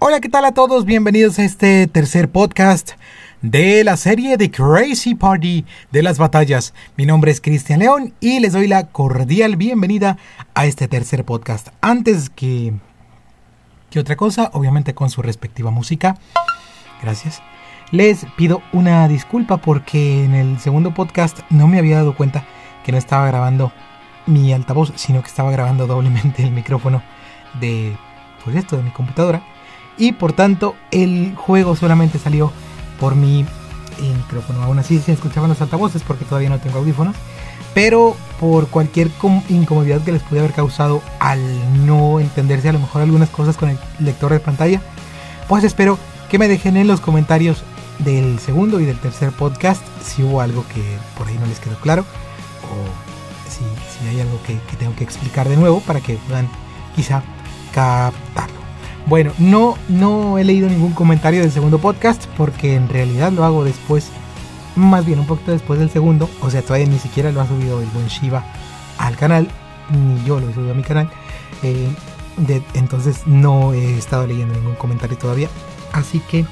Hola, ¿qué tal a todos? Bienvenidos a este tercer podcast de la serie de Crazy Party de las batallas. Mi nombre es Cristian León y les doy la cordial bienvenida a este tercer podcast. Antes que, que otra cosa, obviamente con su respectiva música. Gracias. Les pido una disculpa porque en el segundo podcast no me había dado cuenta que no estaba grabando mi altavoz, sino que estaba grabando doblemente el micrófono de pues esto de mi computadora y por tanto el juego solamente salió por mi eh, micrófono. Aún así se escuchaban los altavoces porque todavía no tengo audífonos, pero por cualquier incomodidad que les pude haber causado al no entenderse a lo mejor algunas cosas con el lector de pantalla, pues espero que me dejen en los comentarios del segundo y del tercer podcast si hubo algo que por ahí no les quedó claro o si, hay algo que tengo que explicar de nuevo para que puedan quizá captarlo. Bueno, no, no he leído ningún comentario del segundo podcast porque en realidad lo hago después, más bien un poquito después del segundo, o sea, todavía ni siquiera lo ha subido el buen Shiva al canal, ni yo lo he subido a mi canal, eh, entonces no he estado leyendo ningún comentario todavía, así que,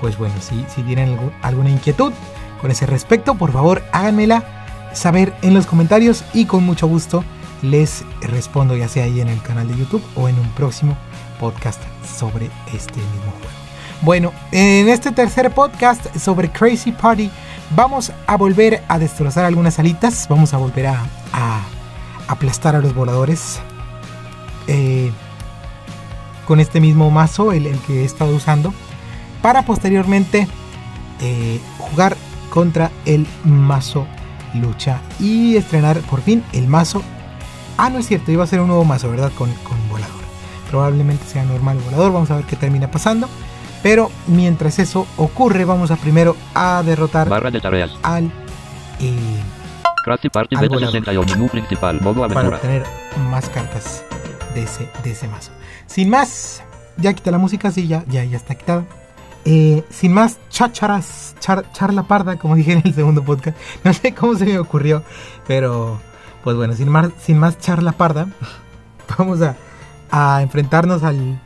pues bueno, si, si tienen alguna inquietud con ese respecto, por favor háganmela saber en los comentarios y con mucho gusto les respondo ya sea ahí en el canal de YouTube o en un próximo podcast sobre este mismo juego. Bueno, en este tercer podcast sobre Crazy Party vamos a volver a destrozar algunas alitas, vamos a volver a, aplastar a los voladores eh, con este mismo mazo, el, que he estado usando, para posteriormente eh, jugar contra el mazo lucha y estrenar por fin el mazo Ah, no es cierto, iba a ser un nuevo mazo, ¿verdad? Con, volador. Probablemente sea normal volador, vamos a ver qué termina pasando. Pero mientras eso ocurre, vamos a primero a derrotar Barra de tareas. al... Eh, Party al menú principal, modo Para obtener más cartas de ese, de ese mazo. Sin más, ya quita la música, sí, ya, ya, ya está quitada. Eh, sin más chacharas, charla parda, como dije en el segundo podcast. No sé cómo se me ocurrió, pero pues bueno, sin más, sin más charla parda, vamos a, a enfrentarnos al,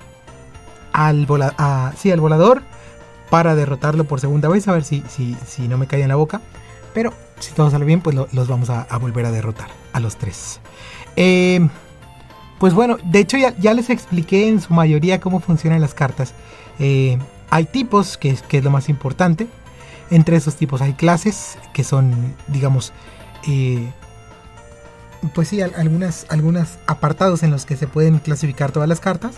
al, sí, al volador para derrotarlo por segunda vez, a ver si, si, si no me cae en la boca. Pero si todo sale bien, pues los vamos a, volver a derrotar, a los tres. Eh, pues bueno, de hecho ya, ya, les expliqué en su mayoría cómo funcionan las cartas. Eh, hay tipos, que es, que es lo más importante. Entre esos tipos hay clases, que son, digamos, eh, pues sí, algunas, algunas apartados en los que se pueden clasificar todas las cartas.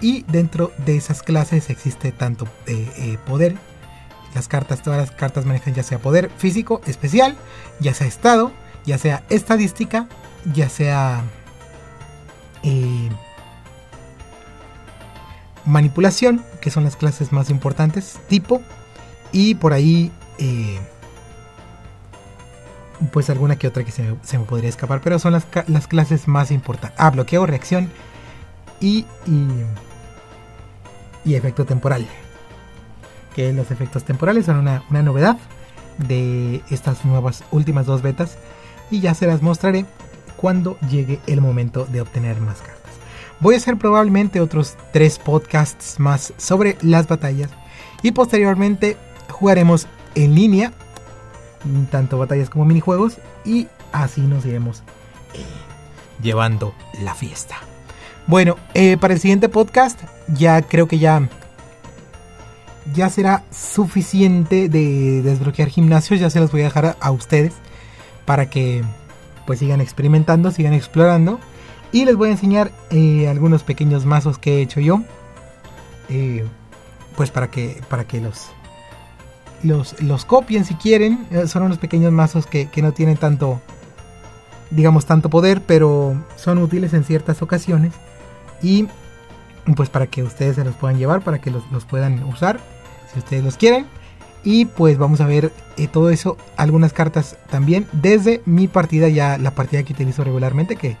Y dentro de esas clases existe tanto eh, eh, poder. Las cartas, todas las cartas manejan ya sea poder físico, especial, ya sea estado, ya sea estadística, ya sea eh, manipulación, que son las clases más importantes, tipo, y por ahí pues alguna que otra que se me, podría escapar, pero son las, las, clases más importantes. Ah, bloqueo, reacción y, y, efecto temporal. Que los efectos temporales son una, una novedad de estas nuevas últimas dos betas y ya se las mostraré cuando llegue el momento de obtener más cartas. Voy a hacer probablemente otros tres podcasts más sobre las batallas y posteriormente jugaremos en línea tanto batallas como minijuegos y así nos iremos eh, llevando la fiesta. Bueno, eh, para el siguiente podcast ya creo que ya ya será suficiente de desbloquear gimnasios, ya se los voy a dejar a, ustedes para que pues sigan experimentando, sigan explorando y les voy a enseñar eh, algunos pequeños mazos que he hecho yo pues para que para que los los, los copien si quieren. Eh, son unos pequeños mazos que, no tienen tanto, digamos, tanto poder, pero son útiles en ciertas ocasiones. Y pues para que ustedes se los puedan llevar, para que los, puedan usar, si ustedes los quieren. Y pues vamos a ver eh, todo eso, algunas cartas también, desde mi partida, ya la partida que utilizo regularmente, que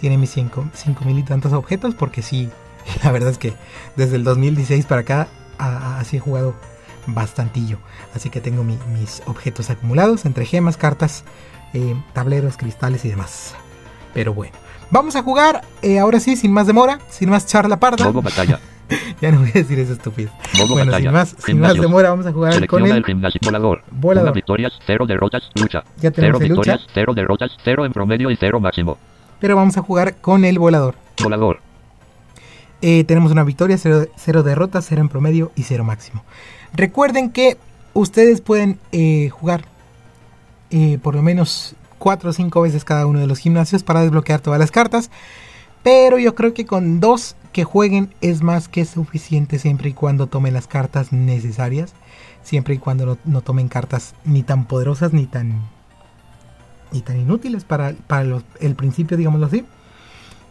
tiene mis 5 mil y tantos objetos, porque sí, la verdad es que desde el 2016 para acá así he jugado bastantillo. Así que tengo mis objetos acumulados entre gemas, cartas, eh, tableros, cristales y demás. Pero bueno, vamos a jugar eh, ahora sí, sin más demora, sin más charla parda. batalla. ya no voy a decir eso estúpido. Modo Bueno, sin más, sin más Gimnasios. demora, vamos a jugar con Selecciona el el gimnasio volador. Volador. Una victorias, cero derrotas, lucha. Ya Cero tenemos lucha, victorias, cero derrotas, cero en promedio y cero máximo. pero vamos a jugar con el volador. Volador. Eh, tenemos una victoria, cero, cero derrotas, cero en promedio y cero máximo. Recuerden que ustedes pueden eh, jugar eh, por lo menos 4 o 5 veces cada uno de los gimnasios para desbloquear todas las cartas. Pero yo creo que con dos que jueguen es más que suficiente siempre y cuando tomen las cartas necesarias. Siempre y cuando no, tomen cartas ni tan poderosas ni tan, ni tan inútiles para, para el principio, digámoslo así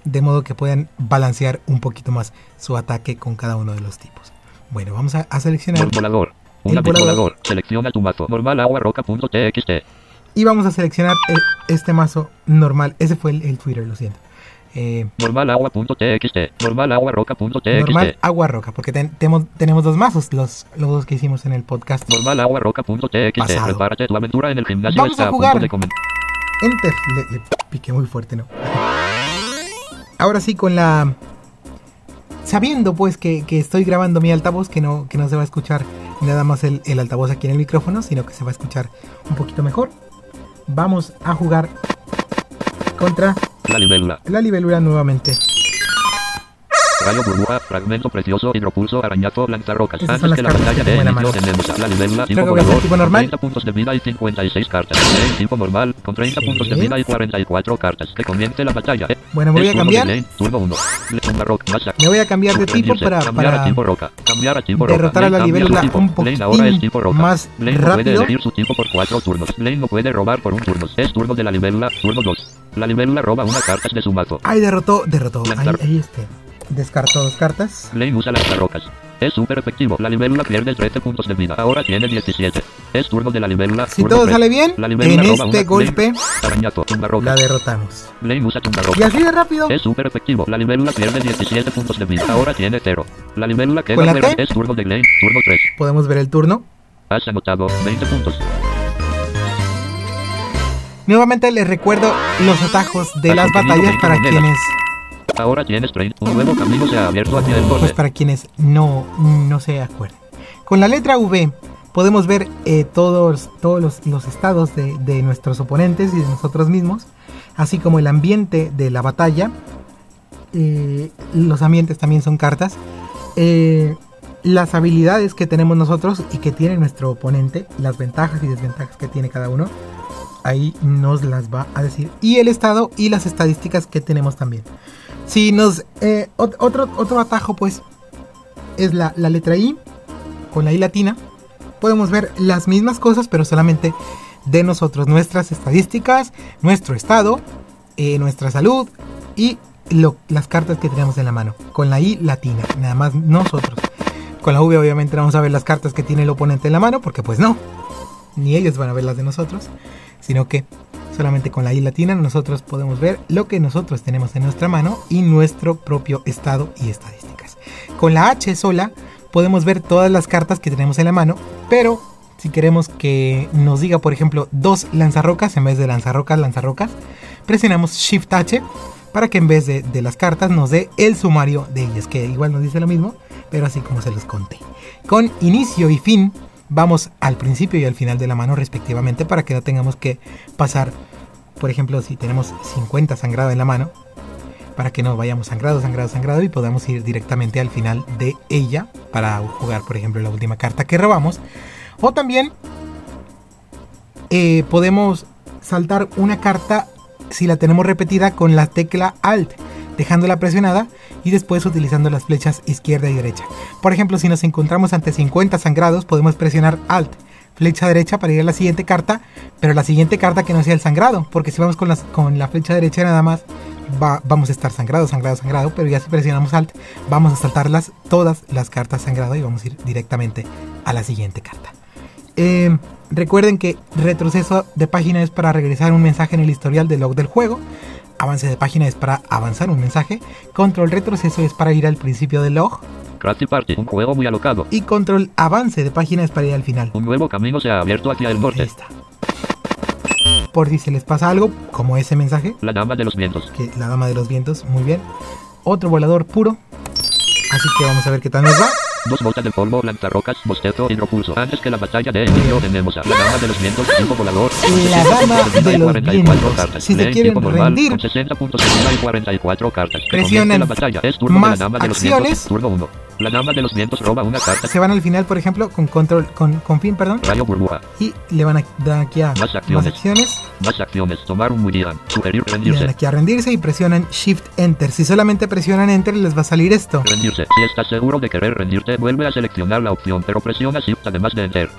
de modo que puedan balancear un poquito más su ataque con cada uno de los tipos. Bueno, vamos a, a seleccionar Volador. El volador. volador. Selecciona tu mazo. Normal agua roca punto txt. y vamos a seleccionar e- este mazo normal. Ese fue el, el Twitter, lo siento. Eh, Normal agua punto txt. Normal agua roca punto txt. normal agua roca, porque ten- temo- tenemos dos mazos, los, los dos que hicimos en el podcast. Normal agua roca punto txt. Pasado. Prepárate tu aventura en el gimnasio Vamos a a jugar. punto de. Enter. Le, le piqué muy fuerte, ¿no? Ahora sí, con la... Sabiendo pues que, que estoy grabando mi altavoz, que no, que no se va a escuchar nada más el, el altavoz aquí en el micrófono, sino que se va a escuchar un poquito mejor. Vamos a jugar contra La libélula. la libélula nuevamente. Rayo burbuja, fragmento precioso, hidropulso, arañazo, lanzarrocas. Estas son Antes las que la cartas batalla que de tengo en la mano. tenemos a la libélula, Creo tipo que hacer tipo normal. 30 puntos de vida y 56 cartas. Eh, tipo normal, con 30 Sí. puntos de vida y 44 cartas. Que comience la batalla. Eh, Bueno, me voy a de cambiar. Lane, turno 1. Le tumba rock, masa. Me voy a cambiar de tipo para, cambiar para a tipo roca. Cambiar a tipo roca. derrotar a la Lane cambia su libélula tipo. un poquitín ahora es tipo roca. más Lane no puede rápido. elegir su tipo por 4 turnos. Lane no puede robar por un turno. Es turno de la libélula, turno 2. La libélula roba una carta de su mazo. Ahí derrotó, derrotó. Ahí, Lanzar. ahí este. Descartó dos cartas. Lane usa las rocas. Es súper efectivo. La libélula pierde 13 puntos de vida. Ahora tiene 17. Es turno de la libélula. Si todo sale bien, La en este golpe tumba la derrotamos. Lane usa tumba Y así de rápido. Es súper efectivo. La libélula pierde 17 puntos de vida. Ahora tiene 0. La libélula queda ¿Con la. T? Es turno de Lane. Turno 3. Podemos ver el turno. Has anotado 20 puntos. Nuevamente les recuerdo los atajos de las batallas 20 para quienes, Ahora tienes 30. Un nuevo camino se ha abierto hacia el pues borde. para quienes no, no se acuerden. Con la letra V podemos ver eh, todos, todos los, los estados de, de nuestros oponentes y de nosotros mismos, así como el ambiente de la batalla. Eh, los ambientes también son cartas. Eh, las habilidades que tenemos nosotros y que tiene nuestro oponente, las ventajas y desventajas que tiene cada uno, ahí nos las va a decir. Y el estado y las estadísticas que tenemos también. Si nos. eh, ot- otro, otro atajo, pues, es la, la letra I, con la I latina. Podemos ver las mismas cosas, pero solamente de nosotros. Nuestras estadísticas, nuestro estado, eh, nuestra salud y las cartas que tenemos en la mano. Con la I latina, nada más nosotros. Con la V obviamente vamos a ver las cartas que tiene el oponente en la mano, porque pues no. Ni ellos van a ver las de nosotros. Sino que solamente con la I latina nosotros podemos ver lo que nosotros tenemos en nuestra mano y nuestro propio estado y estadísticas. Con la H sola podemos ver todas las cartas que tenemos en la mano, pero si queremos que nos diga, por ejemplo, dos lanzarrocas en vez de lanzarrocas, lanzarrocas, presionamos Shift H para que en vez de, de las cartas nos dé el sumario de ellas, que igual nos dice lo mismo, pero así como se los conté. Con inicio y fin vamos al principio y al final de la mano respectivamente para que no tengamos que pasar, por ejemplo, si tenemos 50 sangrado en la mano, para que no vayamos sangrado, sangrado, sangrado y podamos ir directamente al final de ella para jugar, por ejemplo, la última carta que robamos. O también eh, podemos saltar una carta si la tenemos repetida con la tecla Alt, dejándola presionada y después utilizando las flechas izquierda y derecha. Por ejemplo, si nos encontramos ante 50 sangrados, podemos presionar Alt, flecha derecha para ir a la siguiente carta, pero la siguiente carta que no sea el sangrado, porque si vamos con, las, con la flecha derecha nada más va- vamos a estar sangrado, sangrado, sangrado, pero ya si presionamos Alt, vamos a saltarlas todas las cartas sangrado y vamos a ir directamente a la siguiente carta. Eh, recuerden que retroceso de página es para regresar un mensaje en el historial de log del juego. Avance de página es para avanzar un mensaje. Control retroceso es para ir al principio del log. Crafty Party, un juego muy alocado. Y control avance de página es para ir al final. Un nuevo camino se ha abierto hacia el Ahí norte. está. Por si se les pasa algo, como ese mensaje, La dama de los vientos. que la dama de los vientos, muy bien. Otro volador puro. Así que vamos a ver qué tal nos va. Dos botas de polvo, lanzarrocas, bostezo, hidropulso. Antes que la batalla de Emilio tenemos a la dama de los vientos, tipo volador. La dama de los 44 vientos. cartas. Si se quieren rendir, con 60 puntos y 44 cartas. La batalla. Es turno de la dama de los vientos. Turno 1. La dama de los vientos roba una carta. se van al final, por ejemplo, con control, con, con fin, perdón, Rayo burbuja. y le van a dar aquí a Más acciones. más acciones, Más acciones. Tomar un muy bien. Sugerir le dan rendirse. aquí a rendirse y presionan Shift Enter. Si solamente presionan Enter, les va a salir esto. Rendirse. Si estás seguro de querer rendirte, vuelve a seleccionar la opción, pero presiona Shift además de Enter.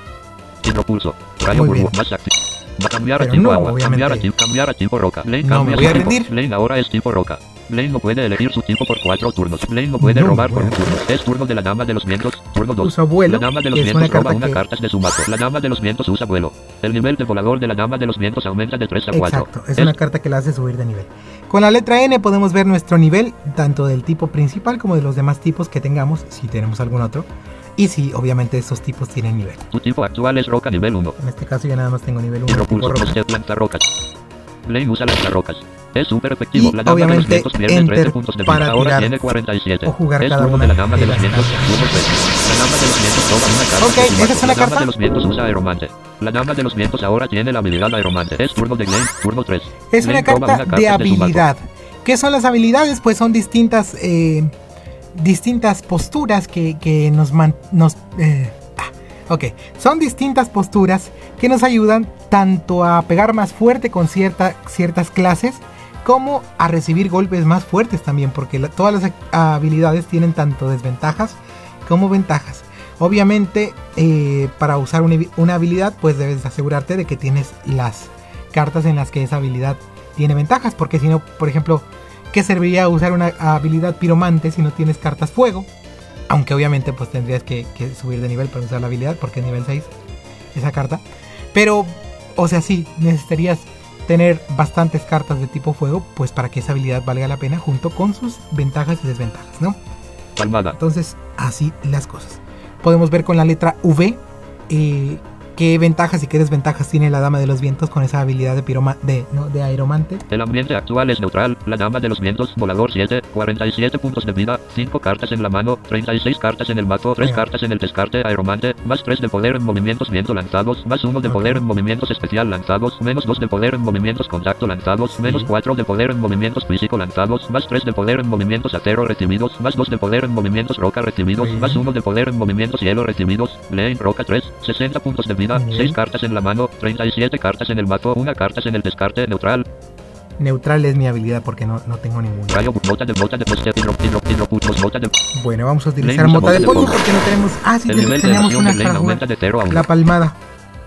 Hidropulso. Rayo Muy burbuja. bien. Más acción. Va a cambiar a tipo no, agua. obviamente. Cambiar a tipo, cambiar a tipo roca. Lane No, me voy a rendir. Lane ahora es tipo roca. Lane no puede elegir su tipo por cuatro turnos. Lane no puede No, robar por un turno. Es turno de la dama de los vientos. Turno 2. Usa vuelo, La dama de los vientos roba una que- carta de su mazo. La dama de los vientos usa vuelo. El nivel de volador de la dama de los vientos aumenta de 3 a 4. Exacto, es una carta que la hace subir de nivel. Con la letra N podemos ver nuestro nivel, tanto del tipo principal como de los demás tipos que tengamos, si tenemos algún otro. Y si obviamente esos tipos tienen nivel. Tu tipo actual es roca nivel 1. En este caso yo nada más tengo nivel 1 tipo Hidropulso. roca. Lanza rocas. Lane usa lanzarrocas. Es súper efectivo. La dama de los obviamente, enter 13 puntos de para vida. Ahora tiene 47. o jugar es cada una de la dama de de los las vientos. cartas. Turno 3. La dama de los vientos toma una carta. Ok, de esa es una la dama carta. de los vientos usa aeromante. La dama de los vientos ahora tiene la habilidad aeromante. Es turno de Lane. Turno 3. Es una Lane roba carta de mazo. habilidad. ¿Qué son las habilidades? Pues son distintas eh, distintas posturas que, que nos, man- nos eh, ok, son distintas posturas que nos ayudan tanto a pegar más fuerte con cierta, ciertas clases como a recibir golpes más fuertes también, porque todas las habilidades tienen tanto desventajas como ventajas. Obviamente, eh, para usar una, una habilidad, pues debes asegurarte de que tienes las cartas en las que esa habilidad tiene ventajas, porque si no, por ejemplo, ¿qué serviría usar una habilidad piromante si no tienes cartas fuego? Aunque obviamente pues tendrías que, que subir de nivel para usar la habilidad, porque es nivel 6 esa carta. Pero, o sea, sí, necesitarías tener bastantes cartas de tipo fuego, pues para que esa habilidad valga la pena, junto con sus ventajas y desventajas, ¿no? Palmada. Entonces, así las cosas. Podemos ver con la letra V eh, qué ventajas y qué desventajas tiene la Dama de los Vientos con esa habilidad de, piroma de, no, de aeromante. El ambiente actual es neutral. La dama de los vientos, volador 7, 47 puntos de vida, 5 cartas en la mano, 36 cartas en el mazo, 3 Venga. cartas en el descarte, aeromante, más 3 de poder en movimientos viento lanzados, más 1 de poder en movimientos especial lanzados, menos 2 de poder en movimientos contacto lanzados, Sí. menos 4 de poder en movimientos físico lanzados, más 3 de poder en movimientos acero recibidos, más 2 de poder en movimientos roca recibidos, más bien. 1 de poder en movimientos hielo recibidos, Lane roca 3, 60 puntos de vida, Bien. 6 cartas en la mano, 37 cartas en el mazo, 1 cartas en el descarte neutral, Neutral es mi habilidad porque no, no tengo ninguna. Bueno, vamos a utilizar mota de polvo. porque no tenemos... Ah, sí, El ten- nivel de teníamos evasión una para jugar. aumenta de 0 a 1. La palmada.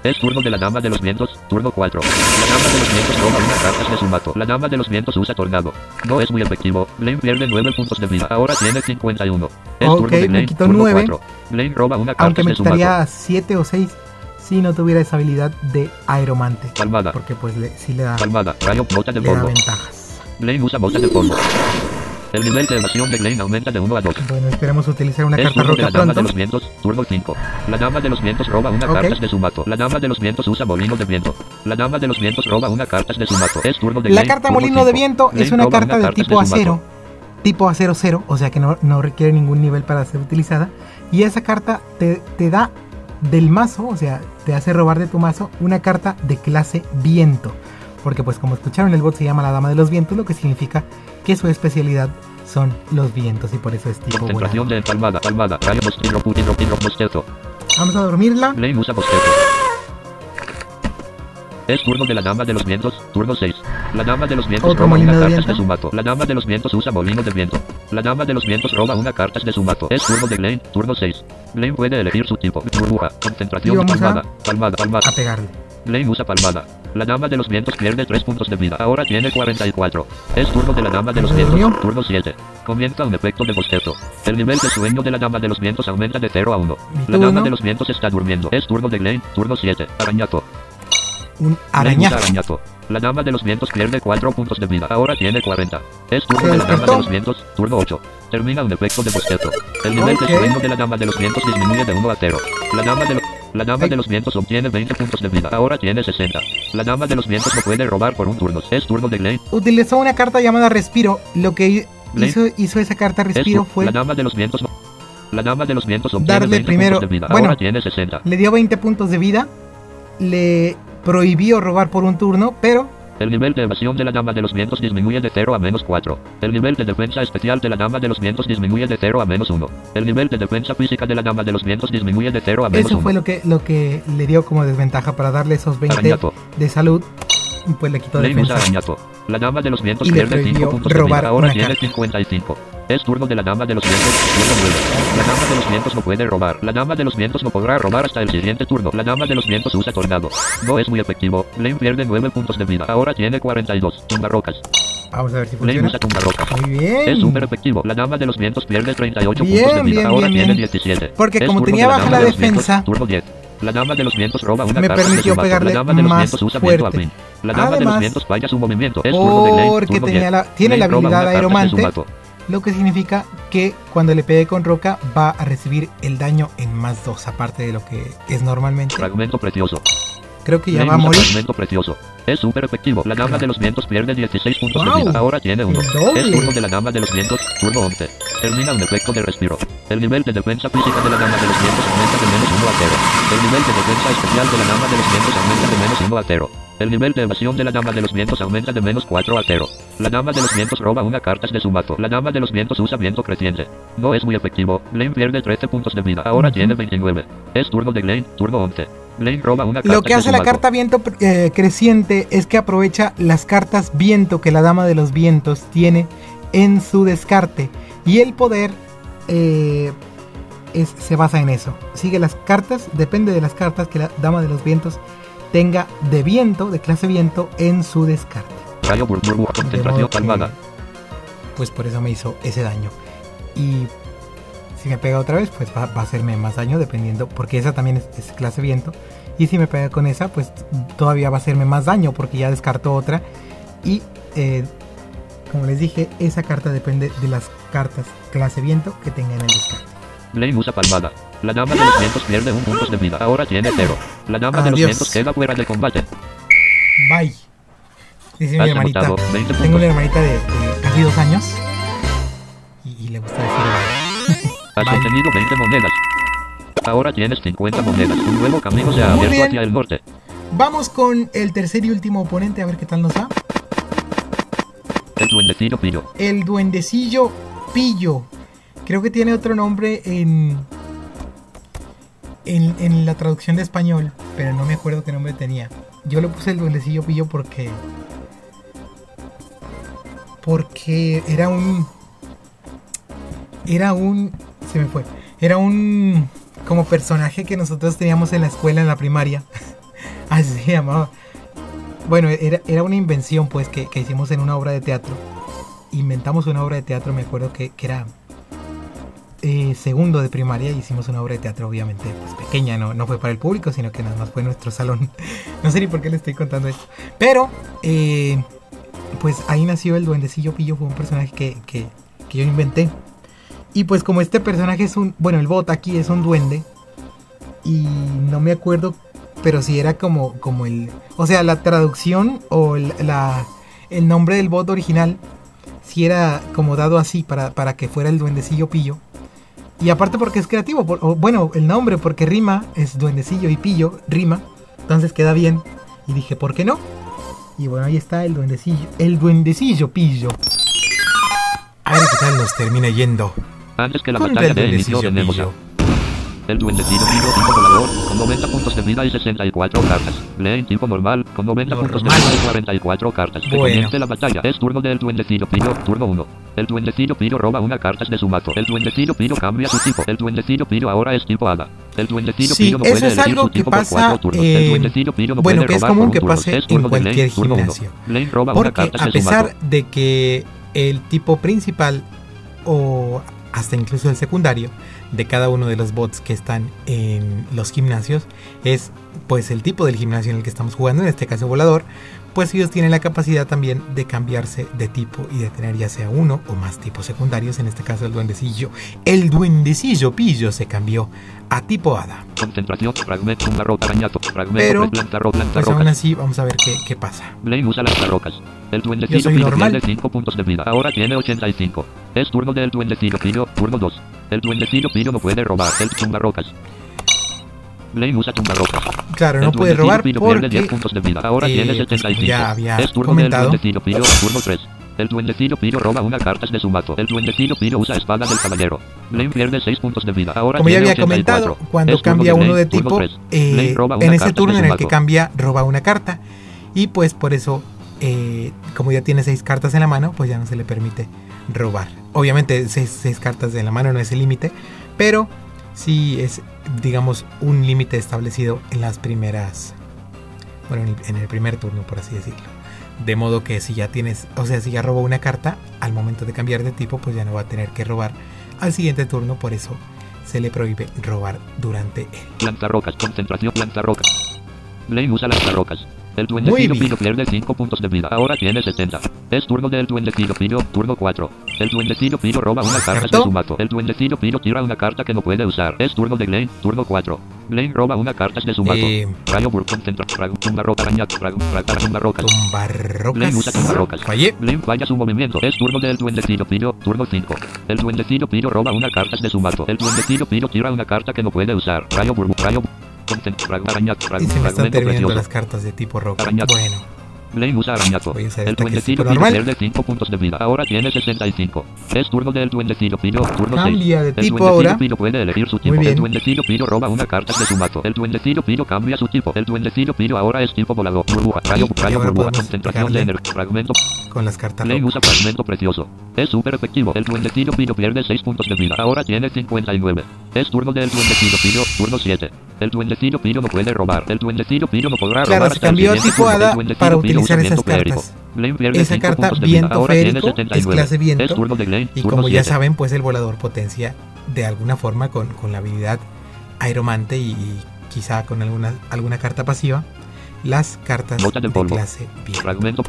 Es turno de la dama de los vientos, turno 4. La dama de los vientos roba una carta de su mazo. La dama de los vientos usa tornado. No es muy efectivo. Lane pierde 9 puntos de vida. Ahora tiene 51. Es Ok, turno de me Lane, quitó turno 9. 4. Lane roba una carta Aunque me quitaría 7 o 6 si no tuviera esa habilidad de aeromante. Palmada, Porque pues le, sí le da, palmada, rayo, bota de le da polvo. ventajas. Lane usa bota de polvo. El nivel de evasión de Lane aumenta de 1 a 2. Bueno, esperemos utilizar una Es carta turno de la dama de pronto. los vientos, turno 5. La dama de los vientos roba una Ok. carta de su mazo. La dama de los vientos usa molino de viento. La dama de los vientos roba una carta de su mazo. Es turno de La Lane, carta molino de viento es una carta de carta tipo mazo. acero. Tipo acero cero, o sea que no, no requiere ningún nivel para ser utilizada. Y esa carta te, te da del mazo, o sea, te hace robar de tu mazo una carta de clase viento. Porque pues como escucharon el bot se llama la Dama de los Vientos, lo que significa que su especialidad son los vientos y por eso es tipo Concentración de palmada, palmada. Vamos a dormirla. Es turno de la dama de los vientos, turno 6. La dama de los vientos Otro roba una de carta viento. de su mazo. La dama de los vientos usa molino de viento. La dama de los vientos roba una carta de su mazo. Es turno de Lane, turno 6. Lane puede elegir su tipo. Burbuja, concentración, a- palmada, palmada, palmada. A pegarle. Lane usa palmada. La dama de los vientos pierde 3 puntos de vida. Ahora tiene 44. Es turno de la dama de los ¿Se vientos. durmió? Turno 7. Comienza un efecto de bostezo. El nivel de sueño de la dama de los vientos aumenta de 0 a 1. Mi La dama de los vientos está durmiendo. Es turno de Lane. Turno 7. Arañato. Un arañazo. La dama de los vientos pierde 4 puntos de vida. Ahora tiene 40. Es turno de la dama de los vientos. Turno 8. Termina un efecto de bostezo. El nivel de sueño de la dama de los vientos disminuye de 1 a 0. La dama de, lo- la dama de los vientos obtiene 20 puntos de vida. Ahora tiene 60. La dama de los vientos no puede robar por un turno. Es turno de Lane. Utilizó una carta llamada Respiro. Lo que hizo, hizo esa carta Es Respiro fue La dama de los vientos La dama de los vientos obtiene darle 20 primero- puntos de vida. bueno. Ahora tiene 60. Le dio 20 puntos de vida, le prohibió robar por un turno, pero El nivel de evasión de la dama de los vientos disminuye de 0 a menos 4. El nivel de defensa especial de la dama de los vientos disminuye de 0 a menos 1. El nivel de defensa física de la dama de los vientos disminuye de 0 a menos eso 1. fue lo que, lo que le dio como desventaja para darle esos 20 Arañato. de salud. Pues le quitó defensa. arañato. La dama de los vientos Y le pierde 5 prohibió puntos de robar vida. Ahora una tiene carta. 55. Es turno de la dama de los vientos. Turno 9. La dama de los vientos no puede robar. La dama de los vientos no podrá robar hasta el siguiente turno. La dama de los vientos usa tornado. No es muy efectivo. Lane pierde 9 puntos de vida. Ahora tiene 42. Tumbarrocas. Vamos a ver si Lane funciona. usa tumbarrocas. Muy bien. Es súper efectivo. La dama de los vientos pierde 38 Bien, puntos de vida. bien, Ahora bien, tiene bien. 17. Porque Es como tenía baja la de los vientos, defensa, turno 10. La dama de los vientos roba una me carta de permitió pegarle La dama de los más vientos usa viento fuerte. La dama de Además, los vientos falla su movimiento. Es de porque turno tenía 10. la- tiene la habilidad de aeromante. lo que significa que cuando le pegue con roca va a recibir el daño en más 2, aparte de lo que es normalmente. Fragmento precioso. Creo que ya Lane va a morir. Fragmento precioso. Es súper efectivo. La dama de los vientos pierde 16 puntos Wow. de vida. Ahora tiene uno. Es turno de la dama de los vientos. Turno 11. Termina un efecto de respiro. El nivel de defensa física de la dama de los vientos aumenta de menos 1 a 0. El nivel de defensa especial de la dama de los vientos aumenta de menos 1 a 0. El nivel de evasión de la dama de los vientos aumenta de menos 4 a 0. La dama de los vientos roba una carta de su mazo. La dama de los vientos usa viento creciente. No es muy efectivo. Lane pierde 13 puntos de vida. Ahora tiene 29. Es turno de Lane. Turno 11. Lane roba una carta Lo que de hace su la mazo. carta viento eh, creciente es que aprovecha las cartas viento que la dama de los vientos tiene en su descarte. Y el poder eh, es- se basa en eso. Sigue las cartas, depende de las cartas que la dama de los vientos tenga de viento, de clase viento, en su descarte. Que, pues por eso me hizo ese daño. Y si me pega otra vez, pues va, va a hacerme más daño dependiendo, porque esa también es, es clase viento. Y si me pega con esa, pues todavía va a hacerme más daño porque ya descartó otra. Y eh, como les dije, esa carta depende de las cartas clase viento que tenga en el descarte. Lane usa palmada. La dama de los vientos pierde un punto de vida. Ahora tiene cero. La dama de los vientos queda fuera de combate. Bye. Dice mi hermanita. anotado 20 Tengo una hermanita de, de casi dos años. Y, y le gusta decir. Has Bye. obtenido 20 monedas. Ahora tienes 50 monedas. Un nuevo camino se ha abierto hacia el norte. Vamos con el tercer y último oponente a ver qué tal nos va. El duendecillo pillo. El duendecillo pillo. Creo que tiene otro nombre en, en, en la traducción de español, pero no me acuerdo qué nombre tenía. Yo le puse el duendecillo pillo porque... Porque era un... Era un... Se me fue. Era un... Como personaje que nosotros teníamos en la escuela, en la primaria. Así se llamaba. Bueno, era, era una invención pues que, que hicimos en una obra de teatro. Inventamos una obra de teatro, me acuerdo que, que era eh, segundo de primaria hicimos una obra de teatro obviamente pues, pequeña, no, no fue para el público, sino que nada más fue nuestro salón. no sé ni por qué le estoy contando esto. Pero, eh, pues ahí nació el duendecillo Pillo, fue un personaje que, que, que yo inventé. Y pues como este personaje es un, bueno, el bot aquí es un duende. Y no me acuerdo, pero si era como, como el, o sea, la traducción o el, la, el nombre del bot original, si era como dado así para, para que fuera el duendecillo pillo. Y aparte porque es creativo, por- o bueno, el nombre porque rima, es duendecillo y pillo, rima, entonces queda bien. Y dije, ¿por qué no? Y bueno, ahí está el duendecillo, el duendecillo pillo. A ver qué tal nos termina yendo. Antes que la Contra batalla el de inicio duendecillo tenemos pillo. a... El duendecillo pillo con 90 puntos de vida y 64 cartas. Leen tipo normal, con 90 puntos de vida y 44 cartas. Bueno. la batalla. Es turno del duendecillo pillo, turno 1. El duendecillo pillo roba una carta de su mazo. El duendecillo pillo cambia su tipo. El duendecillo pillo ahora es tipo hada. El duendecillo Sí, no puede es elegir su tipo por pasa, cuatro turnos. eh, el duendecillo no bueno, puede que es robar común por un que turno. pase Es turno en de Lane, cualquier turno gimnasio. Lane roba una Porque carta a de su pesar mazo. de que el tipo principal o hasta incluso el secundario de cada uno de los bots que están en los gimnasios es pues el tipo del gimnasio en el que estamos jugando, en este caso volador, pues ellos tienen la capacidad también de cambiarse de tipo y de tener ya sea uno o más tipos secundarios, en este caso el duendecillo. El duendecillo pillo se cambió a tipo hada. Concentración, fragmento, una roca, arañato, fragmento, Pero, planta, Pues rocas. aún así vamos a ver qué, qué pasa. Blaine usa las rocas. El duendecillo pillo normal. pierde 5 puntos de vida. Ahora tiene 85. Es turno del duendecillo pillo, turno 2. El duendecillo Piro no puede robar. El tumbarrocas. Blaine usa tumbarrocas. Claro, El no puede robar pierde porque 10 puntos de vida. Ahora eh, tiene pues, 75. ya había es turno comentado. del duendecillo Piro. Turno 3. El duendecillo Piro roba una carta de su mazo. El duendecillo Piro usa espada del caballero. Blaine pierde 6 puntos de vida. Ahora Como ya había 84. comentado, cuando Es cambia uno Blaine, de turno tipo, eh, en ese de turno en el que cambia, roba una carta. Y pues por eso, eh, como ya tiene seis cartas en la mano, pues ya no se le permite robar. Obviamente, seis, cartas en la mano no es el límite, pero sí es, digamos, un límite establecido en las primeras. Bueno, en el- el primer turno, por así decirlo. De modo que si ya tienes, o sea, si ya robó una carta, al momento de cambiar de tipo, pues ya no va a tener que robar al siguiente turno, por eso se le prohíbe robar durante él. Lanzarrocas, concentración, lanzarrocas. Blaine usa lanzarrocas. El duendecillo. Piro pierde 5 puntos de vida. Ahora tiene 70. Es turno del duendecillo Piro, turno 4. El duendecillo Piro roba una carta de su mazo. El duendecillo Piro tira una carta que no puede usar. Es turno de Blaine, turno 4. Blaine roba una carta de su mazo. Eh, Rayo Burr, concentra, Rayo, tumba roca, araña, Rayo, Rayo, tumba rocas. Blaine usa tumba rocas. Blaine falla su movimiento. Es turno del duendecillo Piro, turno 5. El duendecillo Piro roba una carta de su mazo. El duendecillo Piro tira una carta que no puede usar. Rayo Burbu, Rayo Se me están terminando las cartas de tipo. Arañazo. Bueno, Blaine usa arañazo. Voy a usar El duendecillo normal. pierde 5 puntos de vida. Ahora tiene 65. Es turno del duendecillo Piro, turno 6. Cambia de El tipo duendecillo ahora. Piro puede elegir su tipo. El duendecillo Piro roba una carta de su mazo. El duendecillo Piro cambia su tipo. El duendecillo Piro ahora es tipo volador. Burbuja, rayo, rayo, burbuja, concentración de energía. Fragmento con las cartas rocas. usa fragmento precioso. Es súper efectivo. El duendecillo Piro pierde 6 puntos de vida. Ahora tiene 59. Es turno del duendecillo Piro, turno 7. El duendecillo Piro no puede robar. El duendecillo Piro no podrá Claro, robar se hasta el cambió tipo. El duendecillo para Piro utilizar esas cartas. Esa 5 carta, viento Ahora tiene férico, es 79. clase viento. Y como ya 7. saben, pues el volador potencia de alguna forma con, con la habilidad aeromante y, y quizá con alguna, alguna carta pasiva las cartas Nota de clase viento. Fragmento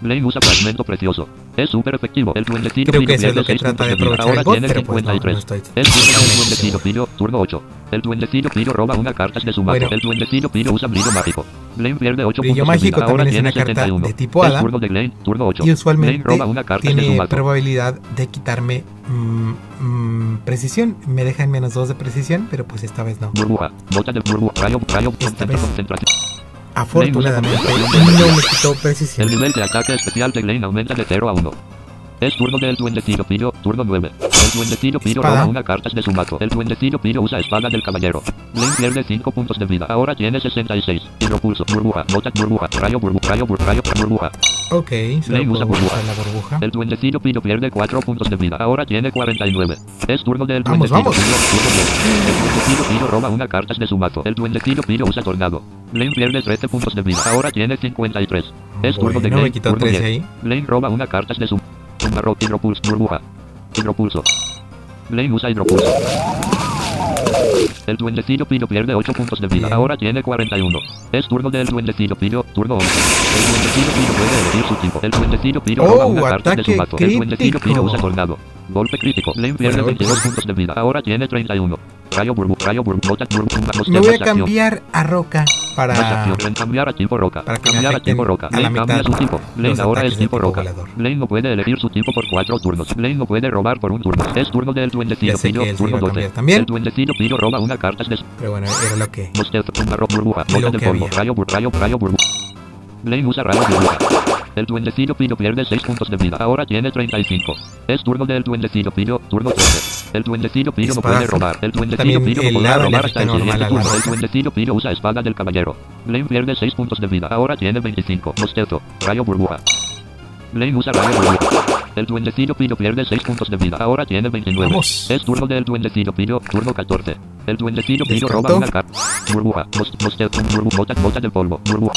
Blaine usa fragmento precioso. Es súper efectivo. El duendecillo Creo que eso es lo que 6 trata de aprovechar Ahora el bot, tiene pero pues no, 53. no estoy El duendecillo turno 8. El duendecillo Piro roba una carta de su mazo. Bueno. el duendecillo Piro usa brillo mágico. Blaine pierde 8 Brillo puntos mágico vida. Ahora también es tiene una carta 71. de tipo El hada. turno de Blaine, turno 8. Y usualmente Blaine roba una carta de su tiene probabilidad de quitarme mm, mm, precisión. Me deja en menos 2 de precisión, pero pues esta vez no. Burbuja. Nota de burbuja. Rayo, rayo, Esta vez. Afortunadamente no me quitó El precisión. nivel de ataque especial de Blaine aumenta de 0 a 1. Es turno del duendecillo Piro, turno 9. El duendecillo Piro Espada. roba una carta de su mazo. El duendecillo Piro usa espada del caballero. Blaine pierde 5 puntos de vida. Ahora tiene 66. Hidropulso, burbuja, nota, burbuja, rayo, burbuja, rayo, burbuja, rayo, burbuja. Ok, Blaine usa burbuja. la burbuja. El duendecillo Piro pierde 4 puntos de vida. Ahora tiene 49. Es turno del Vamos, duendecillo vamos. Turno 10. El duendecillo Piro roba una carta de su mazo. El duendecillo Piro usa tornado. Blaine pierde 13 puntos de vida. Ahora tiene 53. Es turno de Bueno, me Blaine, quitó turno 13 10. ahí. Blaine roba una carta de su Tumbarro, hidropulso, burbuja. Hidropulso. Blaine usa hidropulso. El duendecillo Piro pierde 8 puntos de vida. Ahora tiene 41. Es turno del duendecillo Piro, turno 11. El duendecillo Piro puede elegir su tipo. El duendecillo roba Oh, una carta de su mazo. El duendecillo crítico. usa tornado. Golpe crítico. Blaine pierde Bueno, 22 pues- puntos de vida. Ahora tiene 31. Rayo burbu, rayo burbu, nota burbu, Me voy a cambiar a roca para... Cambiar a tipo roca. para Cambiar a tipo roca. a la Blaine cambia su tipo. Blaine los ahora es tipo roca. Blaine no puede elegir su tipo por cuatro turnos. Blaine no puede robar por un turno. Es turno del duendecillo se turno iba a 12. cambiar también. El duendecillo Piro roba una carta de Pero bueno, era lo que... Burbuja, nota polvo, rayo, bur, rayo, rayo, burbu. Blaine usa rayo burbuja. El duendecillo Piro pierde 6 puntos de vida. Ahora tiene 35. Es turno del duendecillo Piro, turno 13. El duendecillo Piro no puede robar. El duendecillo Piro no podrá robar hasta el siguiente turno. El duendecillo Piro usa espada del caballero. Blaine pierde 6 puntos de vida. Ahora tiene 25. Mosqueo, rayo burbuja. Blaine usa rayo burbuja. El duendecillo Piro pierde 6 puntos de vida. Ahora tiene 29. Vamos. Es turno del duendecillo Piro, turno 14. El duendecillo Piro roba una carta. Burbuja, mos- mosqueo, burbu, bota, bota de polvo, burbuja.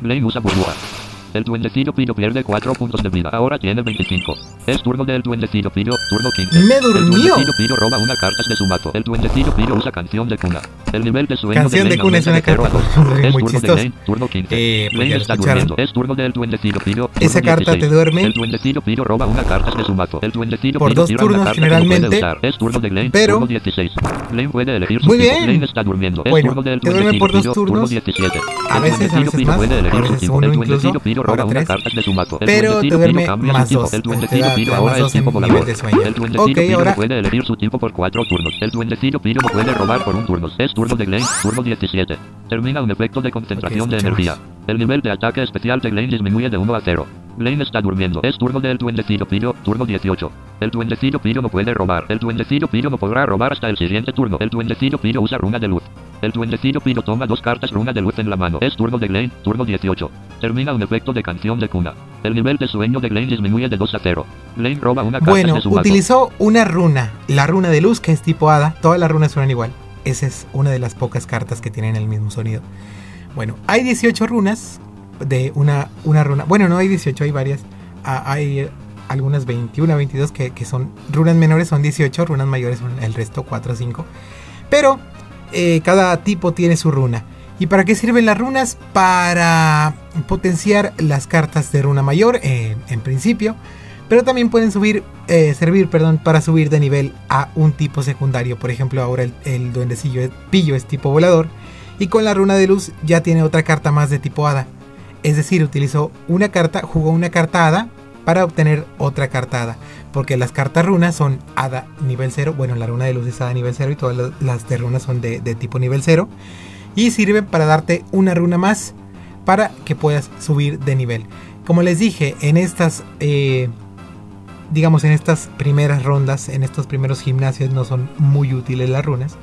Blaine usa burbuja. El duendecillo Piro pierde 4 puntos de vida. Ahora tiene 25. Es turno del duendecillo Piro, turno 15. ¡Me El durmió! duendecillo Piro roba una carta de su mazo. El duendecillo usa canción de cuna. El nivel de sueño Canción de cuna es una de carta 0 a 2. muy Es turno de chistosa. Lane, turno 15. Eh, pues ya está escucharon. durmiendo. Es turno del duendecillo turno Esa carta te 16. duerme. El duendecillo Piro roba una carta de su mazo. El duendecillo Por dos turnos generalmente. Es turno de Lane, pero- turno 16. Lane puede elegir su Muy bien. Lane está durmiendo. Es Bueno, turno del duendecillo turnos. Turno 17. A El veces, a duendecillo veces más, a veces uno El incluso, duendecillo ahora una carta de su mazo. El Pero te duerme más dos, El duendecillo Piro ahora es nivel volador. El duendecillo Ok, Piro puede elegir su tipo por cuatro turnos. El duendecillo Piro puede robar por un turno. Es turno de Glane, turno 17. Termina un efecto de concentración de energía. El nivel de ataque especial de Glane disminuye de 1 a 0. Glane está durmiendo. Es turno del duendecillo Piro, turno 18. El duendecillo Piro no puede robar. El duendecillo Piro no podrá robar hasta el siguiente turno. El duendecillo Piro usa runa de luz. El duendecillo Piro toma dos cartas runa de luz en la mano. Es turno de Glane, turno 18. Termina un efecto de canción de cuna. El nivel de sueño de Glane disminuye de 2 a 0. Glane roba una carta Bueno, de su utilizó una runa, la runa de luz que es tipo hada. Todas las runas suenan igual. Esa es una de las pocas cartas que tienen el mismo sonido. Bueno, hay 18 runas de una, una runa. Bueno, no hay 18, hay varias. Ah, hay algunas 21, 22 que, que son runas menores, son 18, runas mayores son el resto 4 o 5. Pero eh, cada tipo tiene su runa. ¿Y para qué sirven las runas? Para potenciar las cartas de runa mayor, eh, en principio. Pero también pueden subir, eh, servir perdón, para subir de nivel a un tipo secundario. Por ejemplo, ahora el, el duendecillo pillo es tipo volador. Y con la runa de luz ya tiene otra carta más de tipo hada. Es decir, utilizó una carta, jugó una carta hada para obtener otra carta hada. Porque las cartas runas son hada nivel 0. Bueno, la runa de luz es hada nivel 0 y todas las- de runas son de, tipo nivel 0. Y sirve para darte una runa más para que puedas subir de nivel. Como les dije, en estas, eh, digamos, en estas primeras rondas, en estos primeros gimnasios no son muy útiles las runas.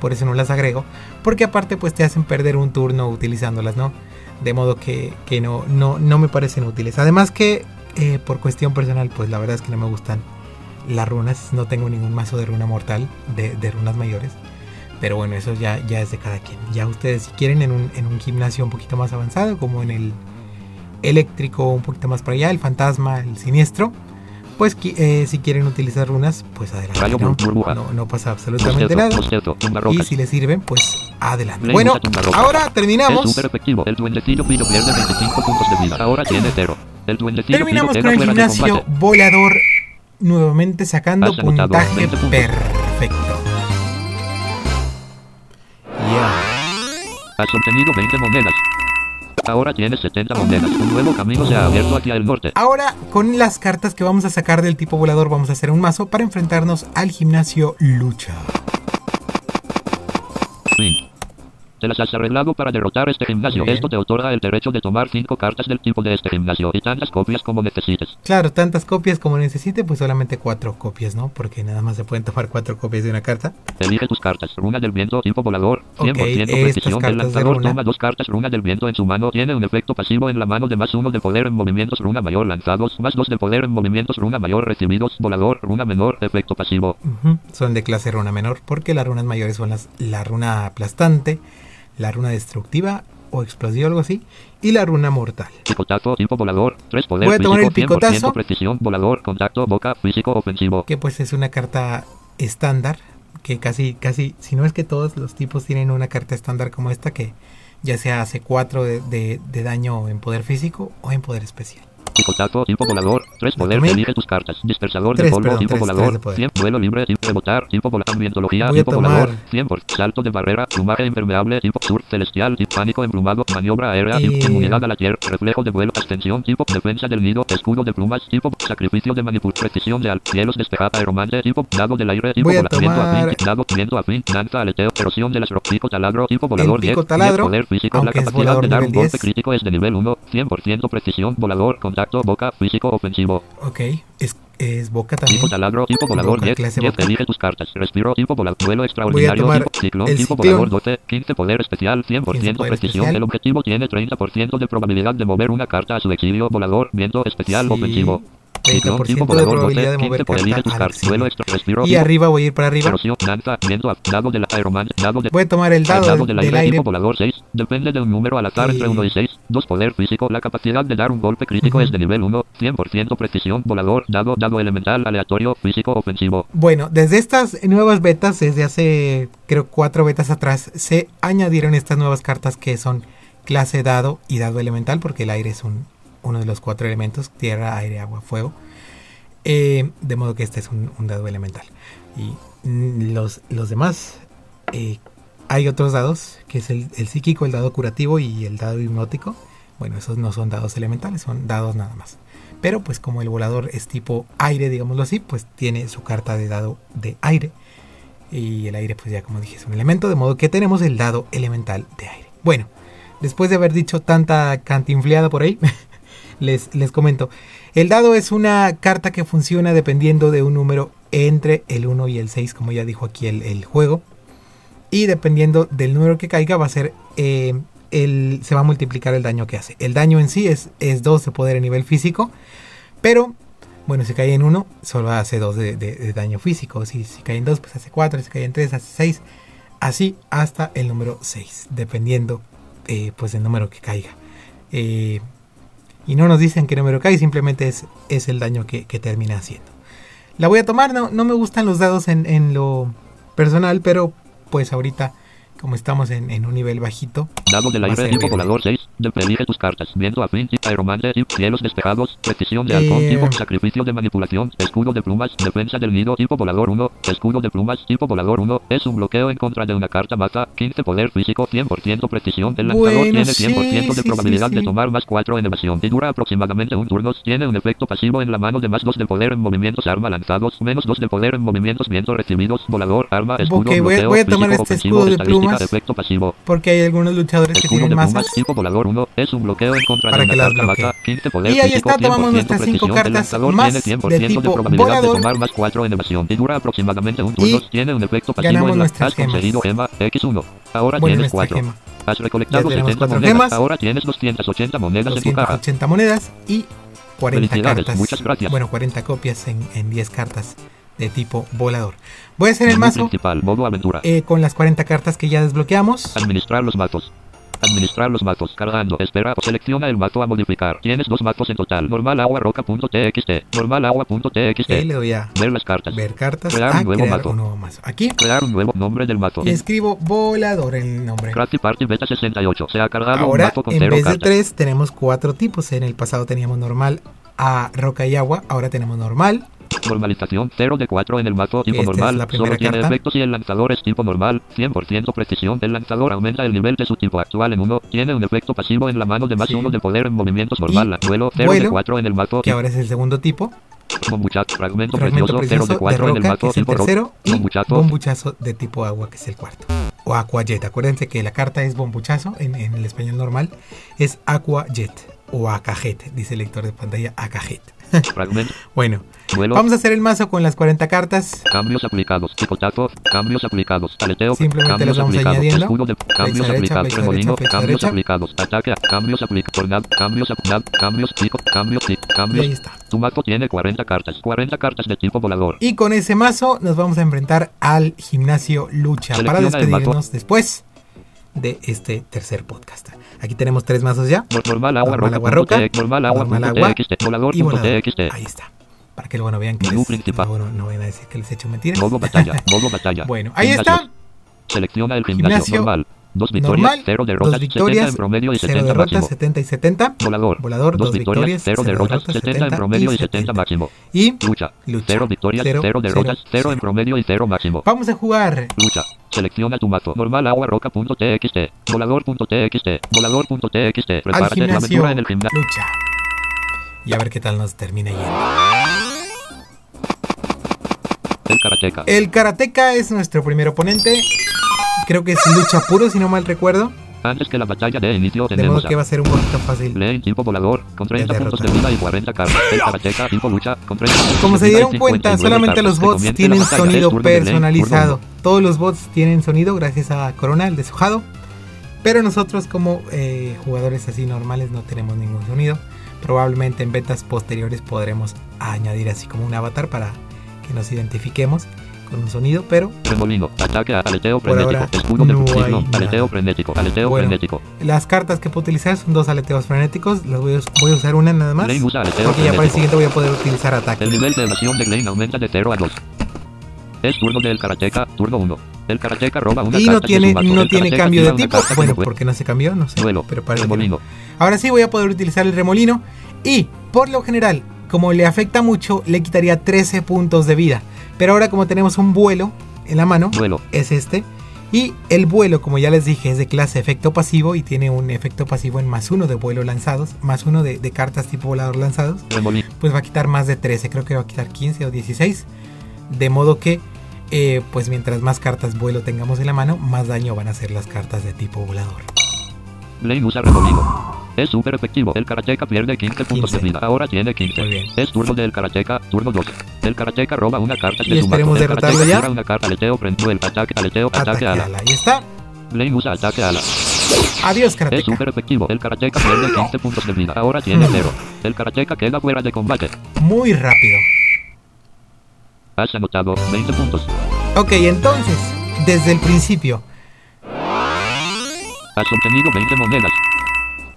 Por eso no las agrego. Porque aparte pues te hacen perder un turno utilizándolas, ¿no? De modo que, que no, no, no me parecen útiles. Además que eh, por cuestión personal pues la verdad es que no me gustan las runas. No tengo ningún mazo de runa mortal, de, runas mayores. Pero bueno, eso ya, ya es de cada quien. Ya ustedes si quieren en un, en un gimnasio un poquito más avanzado, como en el eléctrico, un poquito más para allá, el fantasma, el siniestro, pues eh, si quieren utilizar runas, pues adelante. ¿no? No, no pasa absolutamente nada. Y si les sirven, pues adelante. Bueno, ahora terminamos. súper efectivo. El duendecillo Piro pierde 25 puntos de vida. Ahora tiene 0. El duendecillo Terminamos con el gimnasio volador. Nuevamente sacando puntaje 20 puntos. perfecto. Ya. Has obtenido 20 monedas. Ahora tienes 70 monedas. Un nuevo camino se ha abierto hacia el norte. Ahora, con las cartas que vamos a sacar del tipo volador, vamos a hacer un mazo para enfrentarnos al gimnasio lucha. Fin. Te las has arreglado para derrotar este gimnasio. Bien. Esto te otorga el derecho de tomar 5 cartas del tipo de este gimnasio y tantas copias como necesites. Claro, tantas copias como necesite, pues solamente cuatro copias, ¿no? Porque nada más se pueden tomar cuatro copias de una carta. Elige tus cartas. Runa del viento, tipo volador. 100% Ok, estas precisión. cartas El de lanzador runa. toma dos cartas runa del viento en su mano. Tiene un efecto pasivo en la mano de más uno de poder en movimientos runa mayor lanzados. Más dos de poder en movimientos runa mayor recibidos. Volador, runa menor, efecto pasivo. Son de clase runa menor, porque las runas mayores son las, la runa aplastante, la runa destructiva o explosiva, algo así, y la runa mortal. Picotazo, tipo volador. 3 poder Voy a tomar el físico, 100% picotazo. precisión, volador, contacto, boca, físico, ofensivo. que pues es una carta estándar que casi casi si no es que todos los tipos tienen una carta estándar como esta que ya sea hace 4 de, de- de daño en poder físico o en poder especial Picotazo, tipo volador. 3 Lo poder, elige tus cartas. Dispersador de Tres, polvo, perdón, tres, tres volador. poder. 100 vuelo libre, tipo rebotar, tipo volador. Ambientología, a tomar- volador. 100 por salto de barrera, plumaje impermeable, tipo sur celestial, pánico emplumado, maniobra aérea, Eh. inmunidad a la tierra, reflejo de vuelo, abstención, tipo defensa del nido, escudo de plumas, tipo sacrificio de manipulación, precisión de al, cielos despejada, aeromante, tipo dado del aire, a volamiento tomar- afín, dado viento afín, danza aleteo, erosión de las rocas, pico taladro, tipo volador 10, pico 10 taladro, poder físico, la capacidad de dar un golpe 10. crítico es de nivel 1, 100% precisión, volador, contacto, boca, físico, ofensivo. ok es, es boca también Tipo taladro, tipo volador Boca, 10, clase 10, boca. elige tus cartas. Respiro, tipo volador, vuelo extraordinario, tipo ciclón, el tipo ciclón. volador 12, 15 poder especial, 100% 15 poder precisión. especial. El objetivo tiene 30% de probabilidad de mover una carta a su exilio, volador, viento especial, Sí. ofensivo. Ciclón, 30% tipo de probabilidad de 12, mover 15 por elige carta Y arriba voy a ir para arriba. Voy a tomar el dado, dado del, del aire, aire. tipo volador 6. Depende de un número al azar entre Eh. 1 y 6. 2 poder físico. La capacidad de dar un golpe crítico es de nivel 1. 100% precisión. Volador. Dado. Dado elemental. Aleatorio. Físico. Ofensivo. Bueno, desde estas nuevas betas, desde hace creo cuatro betas atrás, se añadieron estas nuevas cartas que son clase dado y dado elemental, porque el aire es un, uno de los cuatro elementos, tierra, aire, agua, fuego. Eh, de modo que este es un, un dado elemental. Y mm, los, los demás, eh, hay otros dados, que es el, el psíquico, el dado curativo y el dado hipnótico. Bueno, esos no son dados elementales, son dados nada más. Pero pues como el volador es tipo aire, digámoslo así, pues tiene su carta de dado de aire. Y el aire, pues ya como dije, es un elemento, de modo que tenemos el dado elemental de aire. Bueno, después de haber dicho tanta cantinfleada por ahí, les, les comento. El dado es una carta que funciona dependiendo de un número entre el 1 y el 6, como ya dijo aquí el, el juego. Y dependiendo del número que caiga, va a ser eh, el, se va a multiplicar el daño que hace. El daño en sí es, es 2 de poder a nivel físico, pero bueno, si cae en 1, solo hace 2 de, de- de daño físico. Si, si cae en 2, pues hace 4, si cae en 3, hace 6. Así hasta el número 6, dependiendo eh, pues del número que caiga. Eh, y no nos dicen qué número cae, simplemente es, es el daño que, que termina haciendo. La voy a tomar, no, no me gustan los dados en, en lo personal, pero pues ahorita, como estamos en, en un nivel bajito, Dado del aire. Tipo volador 6. De tus cartas. Viento afín. Aeromante. Cielos despejados. Precisión de halcón. Eh. Tipo sacrificio de manipulación. Escudo de plumas. Defensa del nido. Tipo volador 1. Escudo de plumas. Tipo volador 1. Es un bloqueo en contra de una carta mata. 15 poder físico. 100% precisión. El lanzador Bueno, tiene sí, 100% de sí, probabilidad sí, de tomar más 4 en evasión. Y dura aproximadamente un turno. Tiene un efecto pasivo en la mano de más 2 de poder en movimientos arma lanzados. Menos 2 de poder en movimientos viento recibidos. Volador. Arma. Escudo. Ok, voy a- bloqueo, voy a tomar físico, este ofensivo, escudo de estadística, plumas. Efecto pasivo. porque hay algunos luchadores que tienen de masas. volador 1 es un bloqueo en contra Para de que las bloquee. mata 15 poder Y ahí está, tomamos 100% nuestras cinco precisión. El cartas lanzador más tiene 100% de tipo probabilidad volador. de tomar más 4 en evasión y dura aproximadamente un turno. Tiene un efecto pasivo en la has conseguido gema X1. Ahora tienes nuestra 4. gema. Has recolectado Ya tenemos 70 cuatro monedas. gemas. Ahora tienes 280 monedas en tu caja. 280 monedas y 40 Felicidades, cartas. muchas gracias. Bueno, 40 copias en, en 10 cartas de tipo volador. Voy a hacer el mazo principal, modo aventura. eh, con las 40 cartas que ya desbloqueamos. Administrar los matos. Administrar los matos. Cargando. Espera. Selecciona el mato a modificar. Tienes dos matos en total. Normal agua roca.txt. Normal agua.txt. Le doy a Ver las cartas. ver cartas. Crear a un nuevo crear mazo. un nuevo mazo. Aquí Crear un nuevo nombre del mato. y escribo volador el nombre. Crafty Party Beta 68. Se ha cargado un Ahora, mato con en cero vez de cartas. 3, tenemos 4 tipos. En el pasado teníamos normal a roca y agua. Ahora tenemos normal. Normalización 0 de 4 en el mato tipo Esta normal. Solo tiene efectos y el lanzador es tipo normal. 100% precisión. El lanzador aumenta el nivel de su tipo actual en 1. Tiene un efecto pasivo en la mano de más Sí. 1 de poder en movimientos normal. Y Duelo 0 de vuelo, 4 en el mato. Que ahora es el segundo tipo. Bombuchazo. Fragmento, Fragmento precioso 0 precioso de de 4 en el mato es el tercero. Y Bombuchazo. bombuchazo de tipo agua, que es el cuarto. O aquajet. Acuérdense que la carta es bombuchazo en, en el español normal. Es aquajet o acajet, dice el lector de pantalla acajet. Bueno, vamos a hacer el mazo con las 40 cartas. Cambios aplicados. Picotazo. Cambios aplicados. Aleteo. Simplemente cambios vamos aplicados. añadiendo. Escudo de cambios derecha, aplicados. Remolino. Cambios derecha. aplicados. Ataque. Cambios aplicados. Tornado. Cambios aplicados. Cambios pico. Cambios. Y Cambios. ahí está. Tu mato tiene 40 cartas. 40 cartas de tipo volador. Y con ese mazo nos vamos a enfrentar al gimnasio lucha para Selecciona el mazo. despedirnos después de este tercer podcast. Aquí tenemos tres mazos ya. Nor- Normal agua Normal roca. agua Normal agua. normal Volador. Y. Ahí está. Para que luego no vean que les, luego no, no vayan a decir que les he hecho mentiras. Modo batalla. Modo batalla. Bueno, ahí está. Selecciona el gimnasio. Gimnasio Normal. Dos victorias. Normal, Cero dos derrotas. 70 victorias, en promedio y 0 70 derrotas, máximo. 70 y 70. Volador. Volador, Dos dos victorias, cero derrotas, derrotas, 70 en 70 promedio y y 70 máximo. Y Lucha. Lucha. Cero victorias, Cero, derrotas, cero, en promedio y cero máximo. vamos a jugar Lucha. Selecciona tu mato. Normal agua roca.txt. Volador.txt. Volador.txt. Prepárate la aventura en el gimnasio. lucha. Y a ver qué tal nos termina yendo. El karateca. El Karateka es nuestro primer oponente. Creo que es lucha puro, si no mal recuerdo. Antes que la batalla de inicio De tenemos modo que va a ser un poquito fácil. Tipo volador con 30 De puntos de vida y 40 cartas. Karateca tipo lucha con 30 puntos Como se dieron cuenta, 59 solamente los bots tienen sonido personalizado. Todos los bots tienen sonido gracias a Corona, el deshojado. Pero nosotros como eh, jugadores así normales no tenemos ningún sonido. Probablemente en betas posteriores podremos añadir así como un avatar para que nos identifiquemos con un sonido, pero Remolino. Ataque a aleteo frenético. Escudo de no hay ciclón. nada. Aleteo frenético. Aleteo Bueno. frenético. las cartas que puedo utilizar son dos aleteos frenéticos. Las voy a, voy a usar una nada más. Porque ya para el frenético. siguiente voy a poder utilizar ataque. El nivel de evasión de Lane aumenta de 0 a 2. Es turno del Karateka, turno 1. El Karateka roba una Y no tiene, no tiene cambio de tipo. Bueno, no puede- ¿por qué no se cambió? No sé. Duelo. Pero no. Remolino. Ahora sí voy a poder utilizar el remolino. Y por lo general, como le afecta mucho, le quitaría 13 puntos de vida. Pero ahora como tenemos un vuelo en la mano, Duelo. es este. Y el vuelo, como ya les dije, es de clase efecto pasivo y tiene un efecto pasivo en más uno de vuelo lanzados, más uno de, de cartas tipo volador lanzados. Remolino. Pues va a quitar más de 13, creo que va a quitar 15 o 16. De modo que, eh, pues mientras más cartas vuelo tengamos en la mano, más daño van a hacer las cartas de tipo volador. Lane usa remolino. Es súper efectivo. El Karateka pierde 15 puntos de 15. vida. Ahora tiene 15. Muy bien. Es turno del Karateka, turno 2. El Karateka roba una carta Y de su esperemos El karateka ya. una carta aleteo frente duel. Ataque, aleteo, ataque, Ataque ala. ala. Ahí está. Lane usa ataque ala. Adiós, Es Karateka. súper efectivo. El Karateka pierde 15 puntos de vida. Ahora tiene Hmm. 0. El Karateka queda fuera de combate. Muy rápido. Has anotado 20 puntos. Ok, entonces, desde el principio, Has obtenido 20 monedas.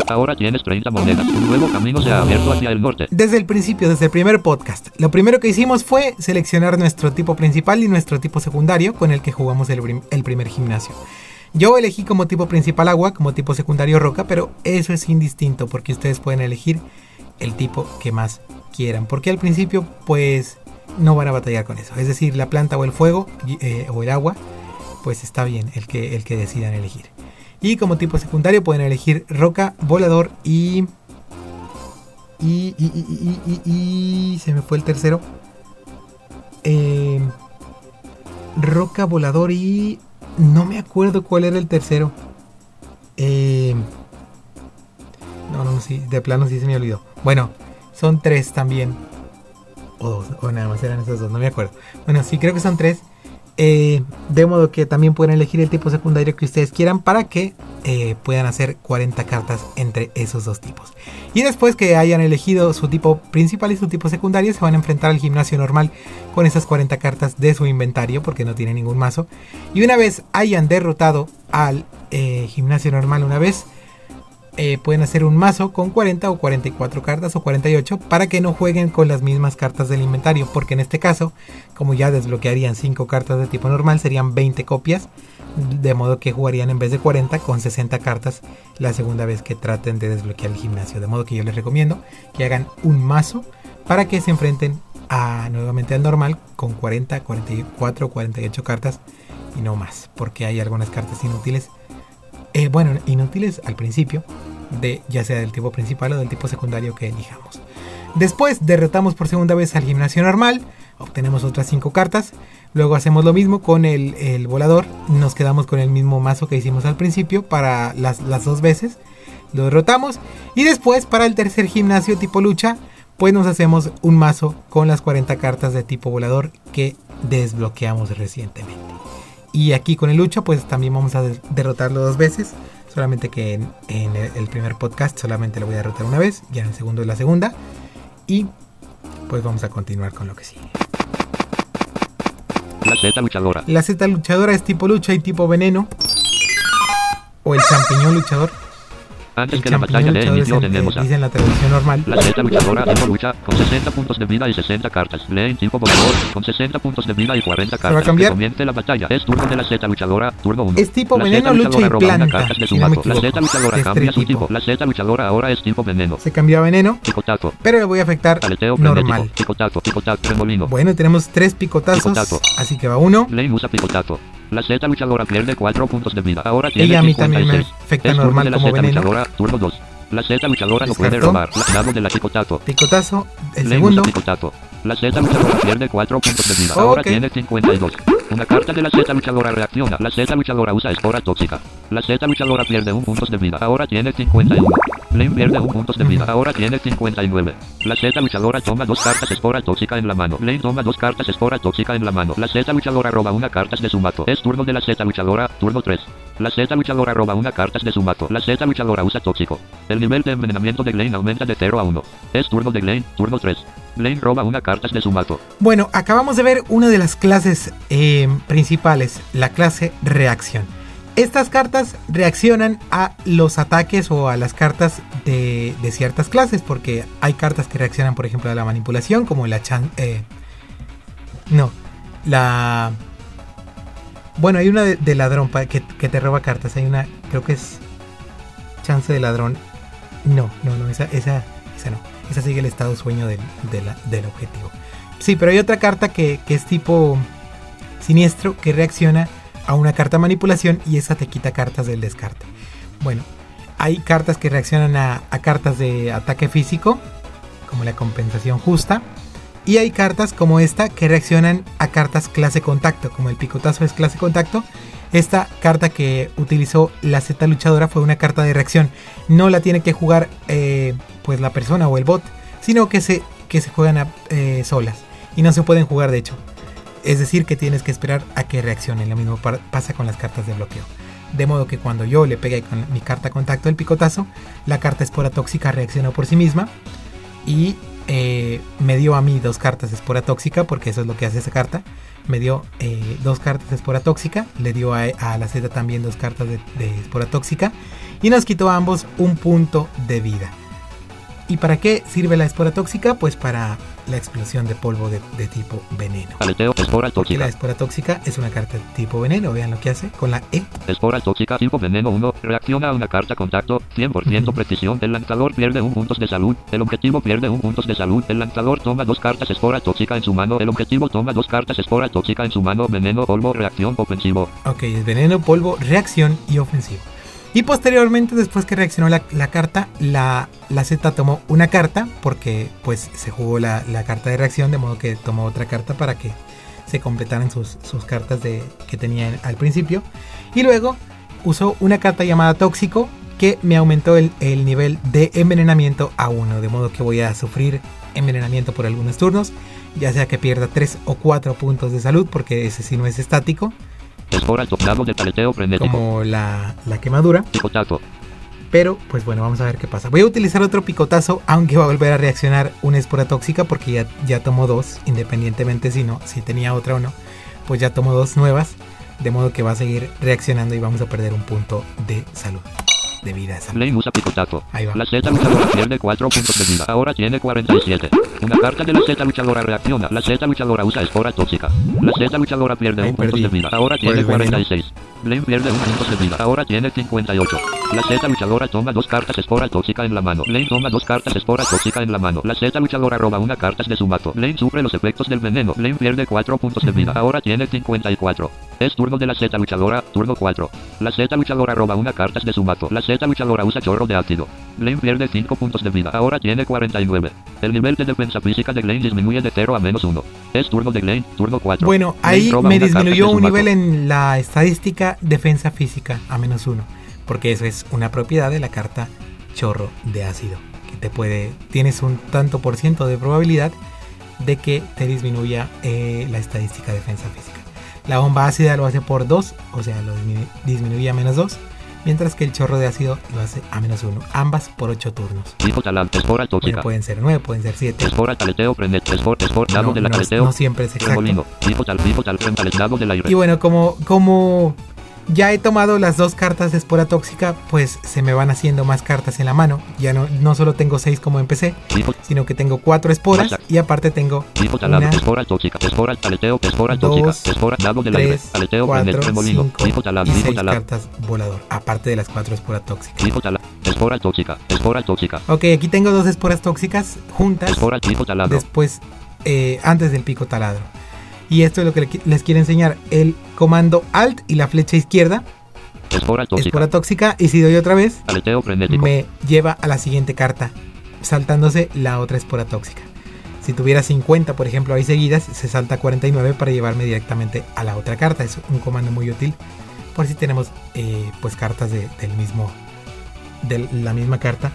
Ahora tienes 30 monedas. Un nuevo camino se ha abierto hacia el norte. desde el principio, desde el primer podcast, lo primero que hicimos fue seleccionar nuestro tipo principal y nuestro tipo secundario con el que jugamos el, prim- el primer gimnasio. Yo elegí como tipo principal agua, como tipo secundario roca, pero eso es indistinto porque ustedes pueden elegir el tipo que más quieran. Porque al principio, pues, no van a batallar con eso. Es decir, la planta o el fuego eh, o el agua, pues está bien el que, el que decidan elegir. Y como tipo secundario pueden elegir roca, volador y y, y, y, y, y- se me fue el tercero. Eh, roca, volador y... No me acuerdo cuál era el tercero. Eh, no, no, sí, de plano sí se me olvidó. Bueno, son tres también. O dos, o nada más eran esos dos, no me acuerdo. Bueno, sí, creo que son tres. Eh, de modo que también pueden elegir el tipo secundario que ustedes quieran para que eh, puedan hacer 40 cartas entre esos dos tipos. Y después que hayan elegido su tipo principal y su tipo secundario, se van a enfrentar al gimnasio normal con esas 40 cartas de su inventario, porque no tiene ningún mazo. Y una vez hayan derrotado al eh, gimnasio normal una vez, eh, pueden hacer un mazo con 40 o 44 cartas o 48 para que no jueguen con las mismas cartas del inventario, porque en este caso, como ya desbloquearían 5 cartas de tipo normal, serían 20 copias, de modo que jugarían en vez de 40 con 60 cartas la segunda vez que traten de desbloquear el gimnasio. De modo que yo les recomiendo que hagan un mazo para que se enfrenten a, nuevamente al normal con 40, 44 o 48 cartas y no más, porque hay algunas cartas inútiles eh, bueno, inútiles al principio, de ya sea del tipo principal o del tipo secundario que elijamos. Después derrotamos por segunda vez al gimnasio normal, obtenemos otras 5 cartas, luego hacemos lo mismo con el, volador, nos quedamos con el mismo mazo que hicimos al principio para las, las dos veces, lo derrotamos y después para el tercer gimnasio tipo lucha, pues nos hacemos un mazo con las 40 cartas de tipo volador que desbloqueamos recientemente. Y aquí con el lucha, pues también vamos a de- derrotarlo dos veces. Solamente que en, el primer podcast solamente lo voy a derrotar una vez. Ya en el segundo es la segunda. Y pues vamos a continuar con lo que sigue. La Z luchadora. La Z luchadora es tipo lucha y tipo veneno. O el champiñón luchador. Antes El que la batalla de que tenemos a dice en la traducción normal. la Z luchadora lucha con 60 puntos de vida y 60 cartas. Leen tipo volador con 60 puntos de vida y 40 va a cartas. cambiar? Que comience la batalla. Es turno de la Z luchadora, turno 1. Es tipo la veneno, lucha y planta, cartas de su si no me mazo. La. Z luchadora Es cambia su tipo. La Z luchadora ahora es tipo veneno. Se cambió a veneno. Picotaco. Pero le voy a afectar Aleteo normal. frenético. Picotaco. Picotaco. Remolino. Bueno, tenemos tres picotazos. Picotazo. Así que va uno. Lane usa picotaco. La Z luchadora pierde 4 puntos de vida. Ahora tiene Ella a mí también me 56. afecta es normal de la como Z veneno. luchadora, turno 2. La Z luchadora no puede robar. La dado de la. Picotazo. El Lane segundo. usa picotaco. La Z luchadora pierde 4 puntos de vida. Ahora Ok. tiene 52. Una carta de la Z luchadora reacciona. La Z luchadora usa espora tóxica. La Z luchadora pierde 1 puntos de vida. Ahora tiene 51. Lane pierde 1 puntos de vida. Ahora tiene 59. La Z luchadora toma dos cartas espora tóxica en la mano. Lane toma dos cartas espora tóxica en la mano. La Z luchadora roba una carta de su mazo. Es turno de la Z luchadora, turno 3. La Z luchadora roba una cartas de su mazo. La Z luchadora usa tóxico. El nivel de envenenamiento de Glenn aumenta de 0 a 1. Es turno de Glenn, turno 3. Glenn roba una cartas de su mazo. Bueno, acabamos de ver una de las clases eh, principales, la clase reacción. Estas cartas reaccionan a los ataques o a las cartas de, ciertas clases, porque hay cartas que reaccionan, por ejemplo, a la manipulación, como la chan... eh, no, la... Bueno, hay una de, ladrón que, que te roba cartas. Hay una, creo que es chance de ladrón. No, no, no, esa, esa, esa no. Esa sigue el estado sueño del, del objetivo. Sí, pero hay otra carta que, que es tipo siniestro que reacciona a una carta manipulación y esa te quita cartas del descarte. Bueno, hay cartas que reaccionan a, a cartas de ataque físico, como la compensación justa. Y hay cartas como esta que reaccionan a cartas clase contacto, como el picotazo es clase contacto. Esta carta que utilizó la Z luchadora fue una carta de reacción. No la tiene que jugar eh, pues la persona o el bot, sino que se, que se juegan a- eh, solas. Y no se pueden jugar de hecho. Es decir, que tienes que esperar a que reaccionen. Lo mismo pasa con las cartas de bloqueo. De modo que cuando yo le pegué con mi carta contacto el picotazo, la carta espora tóxica reaccionó por sí misma y eh, me dio a mí dos cartas espora tóxica, porque eso es lo que hace esa carta. Me dio eh, dos cartas de espora tóxica, le dio a, la Z también dos cartas de, de espora tóxica y nos quitó a ambos un punto de vida. ¿Y para qué sirve la espora tóxica? Pues para la explosión de polvo de, de tipo veneno. Aleteo, espora Y la tóxica. espora tóxica es una carta de tipo veneno, vean lo que hace con la E. Espora tóxica tipo veneno 1. Reacciona a una carta contacto. 100% Ujú. precisión. El lanzador pierde un puntos de salud. El objetivo pierde un puntos de salud. El lanzador toma dos cartas espora tóxica en su mano. El objetivo toma dos cartas espora tóxica en su mano. Veneno, polvo, reacción, ofensivo. Ok, es veneno, polvo, reacción y ofensivo. Y posteriormente, después que reaccionó la, carta, la, la Z tomó una carta, porque pues se jugó la, la carta de reacción, de modo que tomó otra carta para que se completaran sus, sus cartas de, que tenía en- al principio. Y luego usó una carta llamada tóxico, que me aumentó el, el nivel de envenenamiento a 1, de modo que voy a sufrir envenenamiento por algunos turnos, ya sea que pierda 3 o 4 puntos de salud, porque ese sí no es estático Espora de paleteo frenético. como la, la quemadura. Picotazo. Pero, pues bueno, vamos a ver qué pasa. Voy a utilizar otro picotazo, aunque va a volver a reaccionar una espora tóxica porque ya, ya tomó dos, independientemente si no, si tenía otra o no. Pues ya tomó dos nuevas, de modo que va a seguir reaccionando y vamos a perder un punto de salud, de vida usa picotazo. Ahí va. La Z luchadora pierde 4 puntos de vida. Ahora tiene 47. Una carta de la Z luchadora reacciona. La Z luchadora usa espora tóxica. La Z luchadora pierde Ahí un punto perdí. de vida. Ahora tiene el veneno. 46. Blaine pierde un punto de vida. Ahora tiene 58. La Z luchadora toma dos cartas espora tóxica en la mano. Blaine toma dos cartas espora tóxica en la mano. La Z luchadora roba una carta de su mazo. Blaine sufre los efectos del veneno. Blaine pierde 4 puntos de vida. Ahora tiene 54. Es turno de la Z luchadora, turno 4. La Z luchadora roba una carta de su mazo. La Z luchadora usa chorro de ácido. Blaine pierde 5 puntos de vida. Ahora tiene 49. El nivel de defensa física de Blaine disminuye de 0 a menos 1. Es turno de Blaine, turno 4. Bueno, ahí me disminuyó de un nivel en la estadística defensa física a menos uno, porque eso es una propiedad de la carta chorro de ácido, que te puede, tienes un tanto por ciento de probabilidad de que te disminuya eh, la estadística defensa física. La bomba ácida lo hace por 2, o sea, lo disminu- disminuye a menos 2, mientras que el chorro de ácido lo hace a menos 1, ambas por 8 turnos. Bueno, pueden ser 9, pueden ser 7. Espora taleteo frenet, espor, espor, dado No, no, no siempre es exacto. Y bueno, como, como ya he tomado las dos cartas de espora tóxica, pues se me van haciendo más cartas en la mano. Ya no, no solo tengo seis como empecé, sino que tengo cuatro esporas y aparte tengo Una, espora tóxica, espora taleteo, espora tóxica, espora, dado del aire. frenet, cuatro, cinco y seis cartas volador, aparte de las cuatro esporas tóxicas. tipo talán, espora tóxica, espora tóxica, Ok, aquí tengo dos esporas tóxicas juntas espora tipo después, eh, antes del pico taladro. Y esto es lo que les quiero enseñar. El comando Alt y la flecha izquierda, Espora tóxica, espora tóxica, y si doy otra vez, me lleva a la siguiente carta, saltándose la otra espora tóxica. Si tuviera 50, por ejemplo, ahí seguidas, se salta 49 para llevarme directamente a la otra carta. Es un comando muy útil por si tenemos eh, pues cartas de- del mismo de la misma carta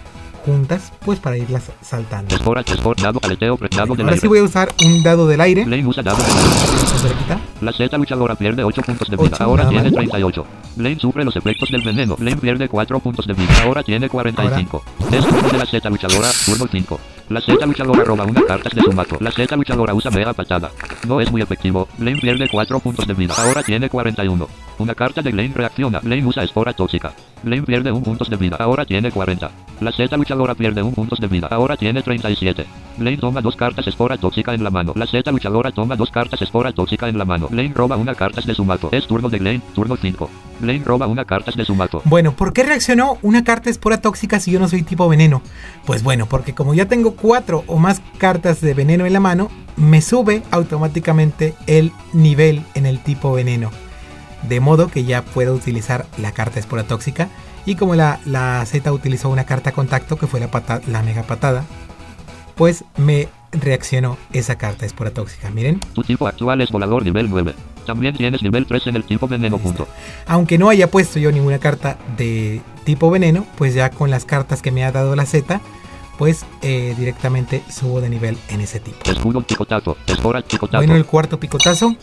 juntas, pues para irlas saltando. Espora, espora, dado, aleteo, dado Ahora aire. sí voy a usar un dado del aire. Usa dado del aire. La Z luchadora pierde 8 puntos de vida. Ocho, Ahora nada tiene más. 38. Lane sufre los efectos del veneno. Lane pierde 4 puntos de vida. Ahora tiene 45. Es turno de la Z luchadora, turno 5. La Z luchadora roba una carta de su mato. La Z luchadora usa mega patada. No es muy efectivo. Lane pierde 4 puntos de vida. Ahora tiene 41. Una carta de Lane reacciona. Lane usa espora tóxica. Lane pierde 1 puntos de vida. Ahora tiene 40. La Z luchadora pierde 1 puntos de vida. Ahora tiene 37. Lane toma dos cartas espora tóxica en la mano. La Z luchadora toma dos cartas espora tóxica en la mano. Lane roba una carta de su mato. Es turno de Lane, turno 5. Lane roba una carta de su mato. Bueno, ¿por qué reaccionó una carta espora tóxica si yo no soy tipo veneno? Pues bueno, porque como ya tengo cuatro o más cartas de veneno en la mano, me sube automáticamente el nivel en el tipo veneno. De modo que ya puedo utilizar la carta espora tóxica. Y como la, la Z utilizó una carta contacto que fue la, pata- la mega patada, pues me reaccionó esa carta espora tóxica. Miren, Tu tipo actual es volador nivel 9. También tienes nivel 3 en el tipo veneno punto. aunque no haya puesto yo ninguna carta de tipo veneno, pues ya con las cartas que me ha dado la Z, pues eh, directamente subo de nivel en ese tipo. Escudo picotazo. Espora picotazo. Bueno, el cuarto picotazo,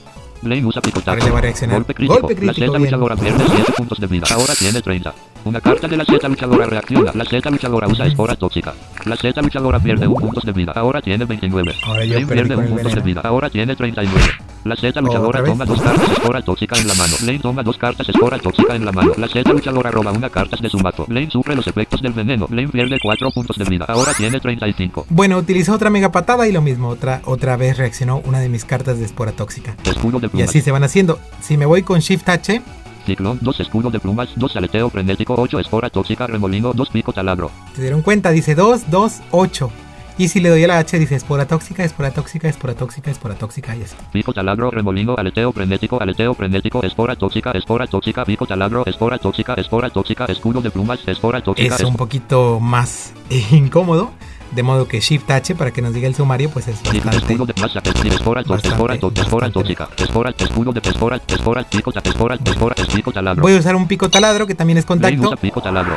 Lane usa picotazo. Ahora le va a reaccionar. Golpe crítico. Golpe crítico, La Z luchadora pierde 7 puntos de vida. Ahora tiene 30. Una carta de la Z luchadora reacciona. La Z luchadora usa espora tóxica. La Z luchadora pierde 1 puntos de vida. Ahora tiene 29. Ahora yo pierde con 1 el puntos de vida. Ahora tiene 39. La Z luchadora toma dos cartas espora tóxica en la mano. Lane toma dos cartas espora tóxica en la mano. La Z luchadora roba una carta de su mato. Lane sufre los efectos del veneno. Lane pierde 4 puntos de vida. Ahora tiene 35. bueno, utilizó otra mega patada y lo mismo, otra, otra vez reaccionó una de mis cartas de espora tóxica. Escudo de Y así se van haciendo. Si me voy con Shift H, Ciclón, 2 escudo de plumas, 2 aleteo frenético, 8 espora tóxica, remolino, 2 pico taladro. se dieron cuenta, dice 2, 2, 8. Y si le doy a la H, dice espora tóxica, espora tóxica, espora tóxica, espora tóxica y así. Pico taladro, remolino, aleteo frenético, aleteo frenético, espora tóxica, espora tóxica, pico taladro, espora tóxica, espora tóxica, escudo de plumas, espora tóxica, es un poquito más eh, incómodo. De modo que Shift H, para que nos diga el sumario, pues es Ciclo, bastante. escudo de masa, espora, espora, tó- espora, tó- espora tóxica, espora, escudo de espora, espora, pico, ta- espora, espora, es pico taladro. Voy a usar un pico taladro que también es contacto. usa pico taladro.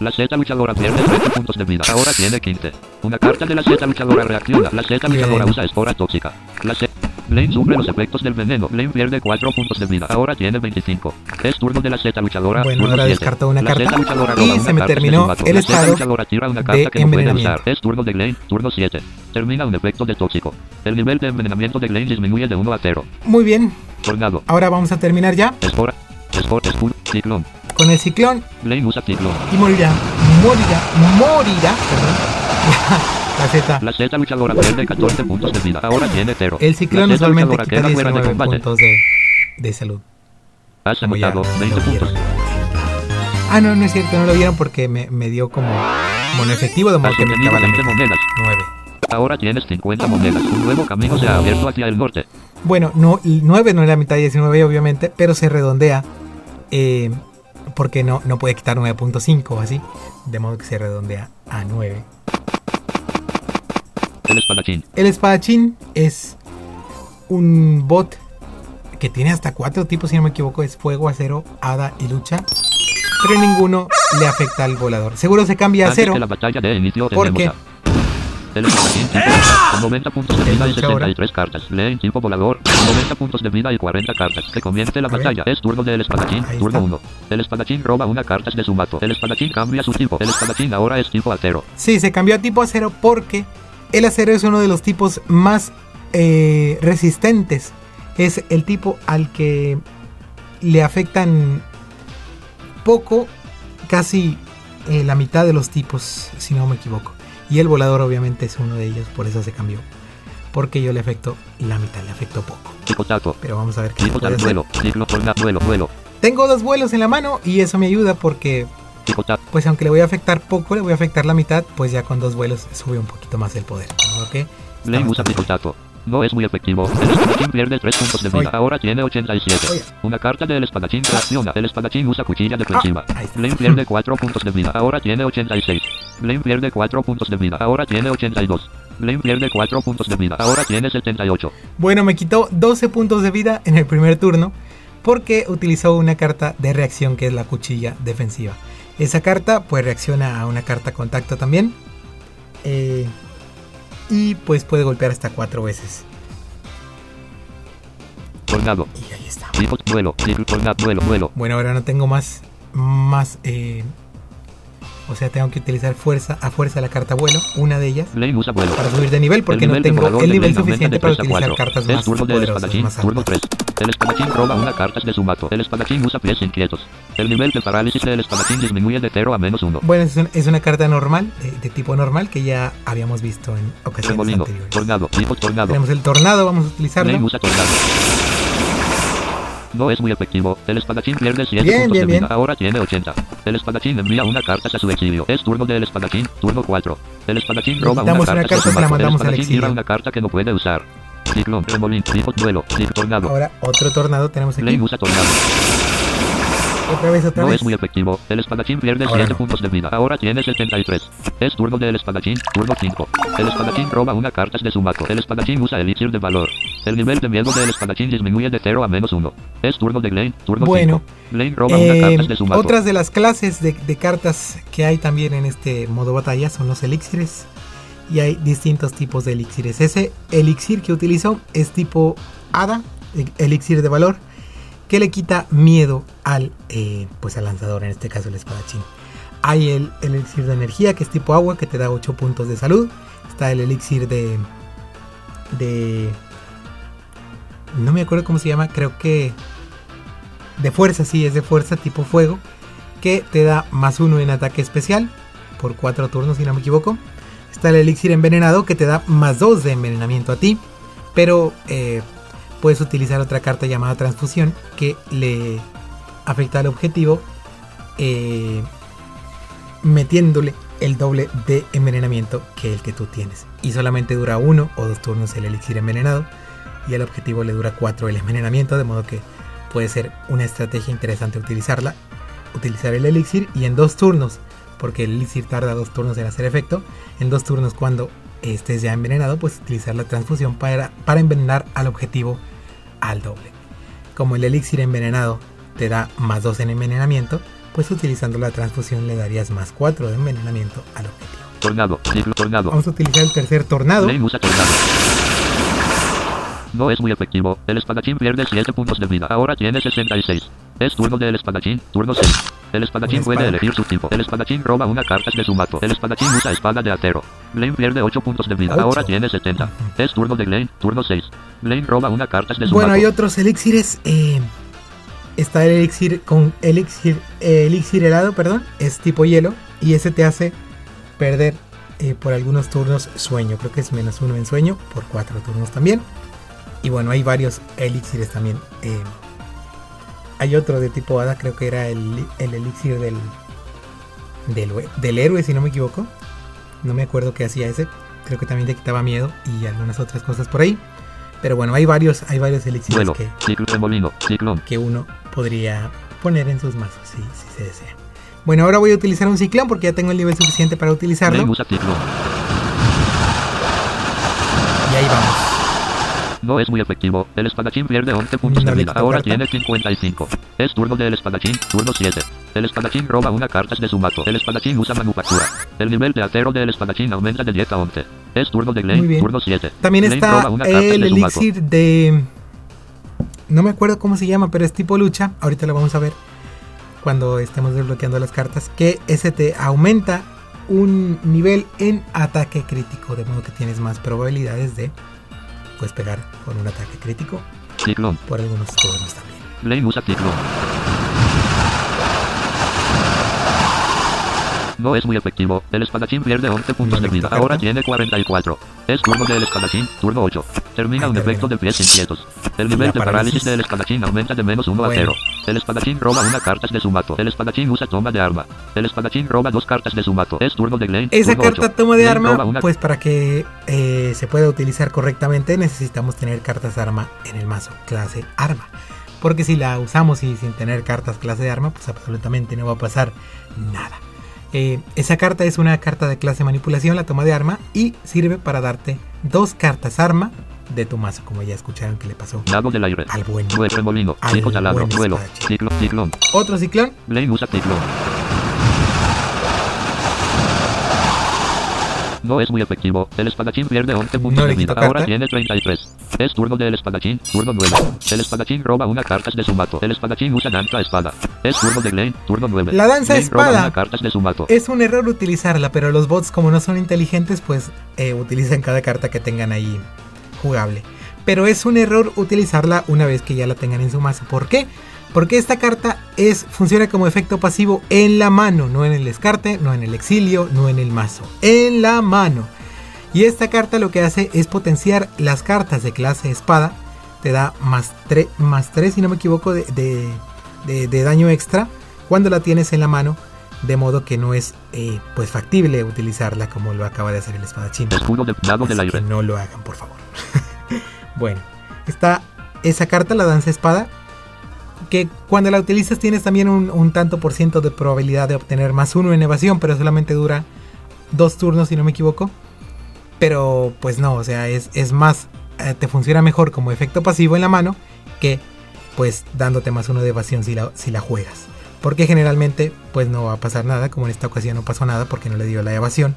La Z luchadora pierde 13 puntos de vida. Ahora tiene 15. Una carta de la Z luchadora reacciona. La Z luchadora usa espora tóxica. La Z. Lane sufre los efectos del veneno. Lane pierde 4 puntos de vida. Ahora tiene 25. Es turno de la Z luchadora. Bueno, ahora descartó una carta y se me terminó el estado luchadora tira una carta que no puede usar. Es turno de Lane. Turno 7. Termina un efecto de tóxico. El nivel de envenenamiento de Lane disminuye de 1 a 0. Muy bien, Tornado. ahora vamos a terminar ya Espora. Espora. Escudo. Ciclón. con el ciclón Lane usa ciclón. y morirá, morirá, morirá, perdón. La Z. La Z luchadora pierde 14 puntos de vida. Ahora tiene 0. El ciclón usualmente quita queda fuera de 19 combate. puntos de, de salud. Has Como ya anotado lo 20 vieron. puntos. Ah, no, no es cierto, no lo vieron porque me, me dio como mono efectivo de modo que me quitaba la 20 mitad. monedas. 9. Ahora tienes 50 monedas. Un nuevo camino se ha abierto hacia el norte. Bueno, no, 9 no es la mitad de 19 obviamente, pero se redondea eh, porque no, no puede quitar 9.5 o así. De modo que se redondea a 9. El espadachín. El espadachín es un bot que tiene hasta cuatro tipos, si no me equivoco, es fuego, acero, hada y lucha. Pero ninguno le afecta al volador. Seguro se cambia a cero. la batalla de inicio ¿Por tenemos qué? a... El espadachín con 90 puntos de vida y luchador. 73 cartas. Leen tipo volador con 90 puntos de vida y 40 cartas. Que comience la batalla. Es turno del espadachín. Ahí Turno está. 1. El espadachín roba una carta de su mato. El espadachín cambia su tipo. El espadachín ahora es tipo acero. Sí, se cambió a tipo acero porque el acero es uno de los tipos más eh, resistentes. Es el tipo al que le afectan poco, casi eh, la mitad de los tipos, si no me equivoco. Y el volador obviamente es uno de ellos, por eso se cambió. Porque yo le afecto la mitad, le afecto poco. Pero vamos a ver qué puede duelo. Duelo. Duelo. Tengo dos vuelos en la mano y eso me ayuda porque. Pues aunque le voy a afectar poco, le voy a afectar la mitad, pues ya con dos vuelos sube un poquito más el poder. ¿ok? Está Lane usa bastante picotazo. No es muy efectivo. El espadachín pierde 3 puntos de vida. Oye. Ahora tiene 87. Oye. Una carta del espadachín reacciona. El espadachín usa cuchilla defensiva. Ah. Lane pierde 4 puntos de vida. Ahora tiene 86. Lane pierde 4 puntos de vida. Ahora tiene 82. Lane pierde 4 puntos de vida. Ahora tiene 78. Bueno, me quitó 12 puntos de vida en el primer turno porque utilizó una carta de reacción que es la cuchilla defensiva. Esa carta pues reacciona a una carta contacto también. Eh, y pues puede golpear hasta cuatro veces. Tornado. Y ahí está. Duelo. Tipo tornado. Duelo. Duelo. Bueno, ahora no tengo más. Más. eh, o sea, tengo que utilizar fuerza a fuerza la carta vuelo, una de ellas, para subir de nivel porque no tengo el nivel suficiente para 3 a utilizar 4. cartas más poderosas, más altas. 3. El espadachín roba una carta de su mato. El espadachín usa pies inquietos. El nivel de parálisis del espadachín disminuye de 0 a menos 1. Bueno, es, un- es una carta normal, de, de tipo normal, que ya habíamos visto en ocasiones Remolino. anteriores. Tornado. Tipo tornado. Tenemos el tornado, vamos a utilizarlo. Lane usa tornado. No es muy efectivo. El espadachín pierde 7 Bien, puntos bien, de vida. Ahora tiene 80. El espadachín envía una carta a su exilio. Es turno del espadachín. Turno 4. El espadachín roba una carta, una carta, de su mandamos El espadachín tira una carta que no puede usar. Ciclón. Remolín. Duelo. Tornado. Ahora otro tornado tenemos aquí. Usa tornado. Otra vez, otra No vez. es muy efectivo. El espadachín pierde Ahora 7 no. puntos de vida. Ahora tiene 73. Es turno del espadachín. Turno 5. El espadachín roba una carta de su mazo. El espadachín usa elixir de valor. El nivel de miedo del espadachín disminuye de 0 a menos 1. Es turno de Lane. Turno Bueno, 5. Lane roba Eh, una carta de su mazo. otras de las clases de, de cartas que hay también en este modo batalla son los elixires. Y hay distintos tipos de elixires. Ese elixir que utilizo es tipo hada, elixir de valor, que le quita miedo al, eh, pues al lanzador, en este caso el espadachín. Hay el, el elixir de energía, que es tipo agua, que te da 8 puntos de salud. Está el elixir de... de... No me acuerdo cómo se llama, creo que... De fuerza, sí, es de fuerza tipo fuego. Que te da más uno en ataque especial. Por 4 turnos, si no me equivoco. Está el elixir envenenado que te da más 2 de envenenamiento a ti. Pero eh, puedes utilizar otra carta llamada transfusión que le afecta al objetivo. eh, metiéndole el doble de envenenamiento que el que tú tienes. Y solamente dura uno o dos turnos el elixir envenenado. Y al objetivo le dura 4 el envenenamiento. De modo que puede ser una estrategia interesante utilizarla. Utilizar el elixir y en dos turnos. Porque el elixir tarda dos turnos en hacer efecto. En dos turnos cuando estés ya envenenado. Pues utilizar la transfusión para, para envenenar al objetivo al doble. Como el elixir envenenado te da más 2 en envenenamiento. Pues utilizando la transfusión le darías más 4 de envenenamiento al objetivo. Tornado. Ciclo tornado. Vamos a utilizar el tercer tornado. Tornado. No es muy efectivo. El espadachín pierde 7 puntos de vida. Ahora tiene 66. Es turno del espadachín. Turno 6. El espadachín puede elegir su tipo. El espadachín roba una carta de su mazo. El espadachín usa espada de acero. Lane pierde 8 puntos de vida. Ocho. Ahora tiene 70. Es turno de Lane. Turno 6. Lane roba una carta de su Bueno, mazo. hay otros elixires. eh, está el elixir con elixir, eh, elixir helado, perdón. Es tipo hielo. Y ese te hace perder eh, por algunos turnos sueño. Creo que es menos uno en sueño. Por cuatro turnos también. Y bueno, hay varios elixires también. eh, hay otro de tipo hada, creo que era el, el elixir del, del, del héroe, si no me equivoco. No me acuerdo qué hacía ese. Creo que también te quitaba miedo y algunas otras cosas por ahí. Pero bueno, hay varios, hay varios elixires que, Ciclo. Ciclón. que uno podría poner en sus mazos, si, si se desea. Bueno, ahora voy a utilizar un ciclón porque ya tengo el nivel suficiente para utilizarlo. Y ahí vamos. No es muy efectivo. El espadachín pierde 11 puntos de vida. Ahora tiene 55. Es turno del espadachín. Turno 7. El espadachín roba una carta de su mazo. El espadachín usa manufactura. El nivel de acero del espadachín aumenta de 10 a 11. Es turno de bien. Turno 7. También Lane está roba una carta el de elixir de... No me acuerdo cómo se llama, pero es tipo lucha. Ahorita lo vamos a ver cuando estemos desbloqueando las cartas. Que ese te aumenta un nivel en ataque crítico. De modo que tienes más probabilidades de pues pegar con un ataque crítico Ciclón. por algunos turnos también. Ciclón. No es muy efectivo. El espadachín pierde 11 puntos de vida. Ahora tiene 44. Es turno del espadachín. Turno 8. Termina un efecto de pies inquietos. El nivel de parálisis del espadachín aumenta de menos 1 a Bueno. 0. El espadachín roba una carta de su mazo. El espadachín usa toma de arma. El espadachín roba dos cartas de su mazo. Es turno de Lane. Esa turno carta 8. toma de arma, una- pues para que eh, se pueda utilizar correctamente necesitamos tener cartas arma en el mazo, clase arma. Porque si la usamos y sin tener cartas clase de arma, pues absolutamente no va a pasar nada. Eh, esa carta es una carta de clase manipulación, la toma de arma, y sirve para darte dos cartas arma de tu mazo, como ya escucharon que le pasó Mago del aire. al buen. Remolino. Al buen. Ciclo, ciclón. Otro ciclón, Blaine usa ciclón. No es muy efectivo. El espadachín pierde 11 puntos No de vida. Ahora tiene 33. Es turno del espadachín. Turno 9. El espadachín roba una carta de su mato. El espadachín usa danza espada. Es turno de Blaine. Turno 9. La danza roba espada. una carta de su mato. es un error utilizarla, pero los bots, como no son inteligentes, pues eh, utilizan cada carta que tengan ahí jugable. Pero es un error utilizarla una vez que ya la tengan en su mazo. ¿Por qué? Porque esta carta es, funciona como efecto pasivo en la mano, no en el descarte, no en el exilio, no en el mazo. En la mano. Y esta carta lo que hace es potenciar las cartas de clase espada. Te da más 3, más 3 si no me equivoco, de, de- de- de daño extra cuando la tienes en la mano. De modo que no es eh, pues factible utilizarla como lo acaba de hacer el espadachín. Así que no lo hagan, por favor. bueno, está esa carta, la danza espada. Que cuando la utilizas tienes también un, tanto por ciento de probabilidad de obtener más uno en evasión, pero solamente dura dos turnos si no me equivoco. Pero pues no, o sea, es, es más, eh, te funciona mejor como efecto pasivo en la mano que pues dándote más uno de evasión si la, si la juegas. Porque generalmente pues no va a pasar nada, como en esta ocasión no pasó nada porque no le dio la evasión.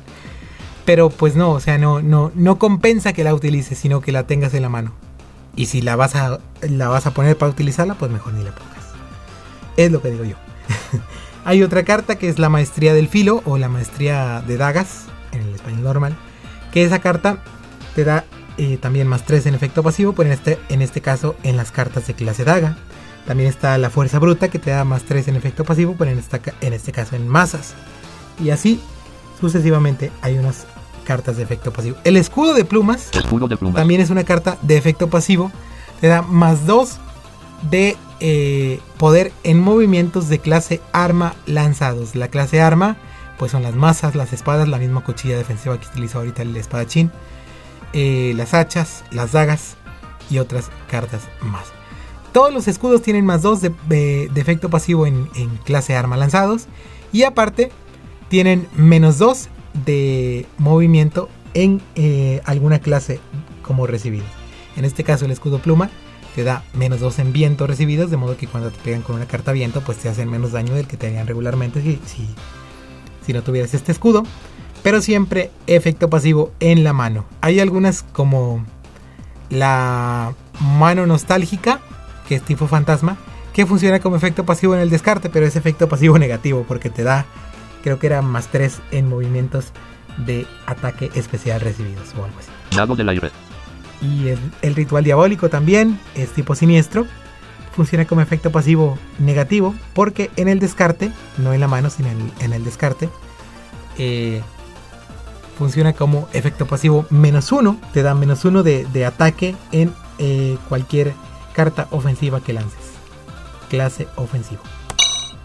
Pero pues no, o sea, no, no, no compensa que la utilices, sino que la tengas en la mano. Y si la vas a, la vas a poner para utilizarla, pues mejor ni la pongas. Es lo que digo yo. Hay otra carta que es la maestría del filo o la maestría de dagas en el español normal. Que esa carta te da eh, también más 3 en efecto pasivo, pero en este, en este caso en las cartas de clase daga. También está la fuerza bruta que te da más 3 en efecto pasivo, pero en, esta, en este caso en masas. Y así sucesivamente hay unas cartas de efecto pasivo. El escudo de plumas Escudo de plumas. también es una carta de efecto pasivo. Te da más 2 de eh, poder en movimientos de clase arma lanzados. La clase arma, pues son las masas, las espadas, la misma cuchilla defensiva que utiliza ahorita el espadachín, eh, las hachas, las dagas y otras cartas más. Todos los escudos tienen más 2 de, de- de efecto pasivo en, en clase arma lanzados. Y aparte, tienen menos 2 de movimiento en eh, alguna clase como recibidos. En este caso, el escudo pluma te da menos 2 en viento recibidos, de modo que cuando te pegan con una carta viento, pues te hacen menos daño del que te harían regularmente si, si, no tuvieras este escudo. Pero siempre efecto pasivo en la mano. Hay algunas como la mano nostálgica, que es tipo fantasma, que funciona como efecto pasivo en el descarte, pero es efecto pasivo negativo porque te da, creo que era más 3 en movimientos de ataque especial recibidos o algo así. Mago del aire. Y el, el ritual diabólico también es tipo siniestro. Funciona como efecto pasivo negativo porque en el descarte, no en la mano, sino en, en el descarte, eh, funciona como efecto pasivo menos uno. Te da menos uno de, de ataque en eh, cualquier carta ofensiva que lances. Clase ofensivo.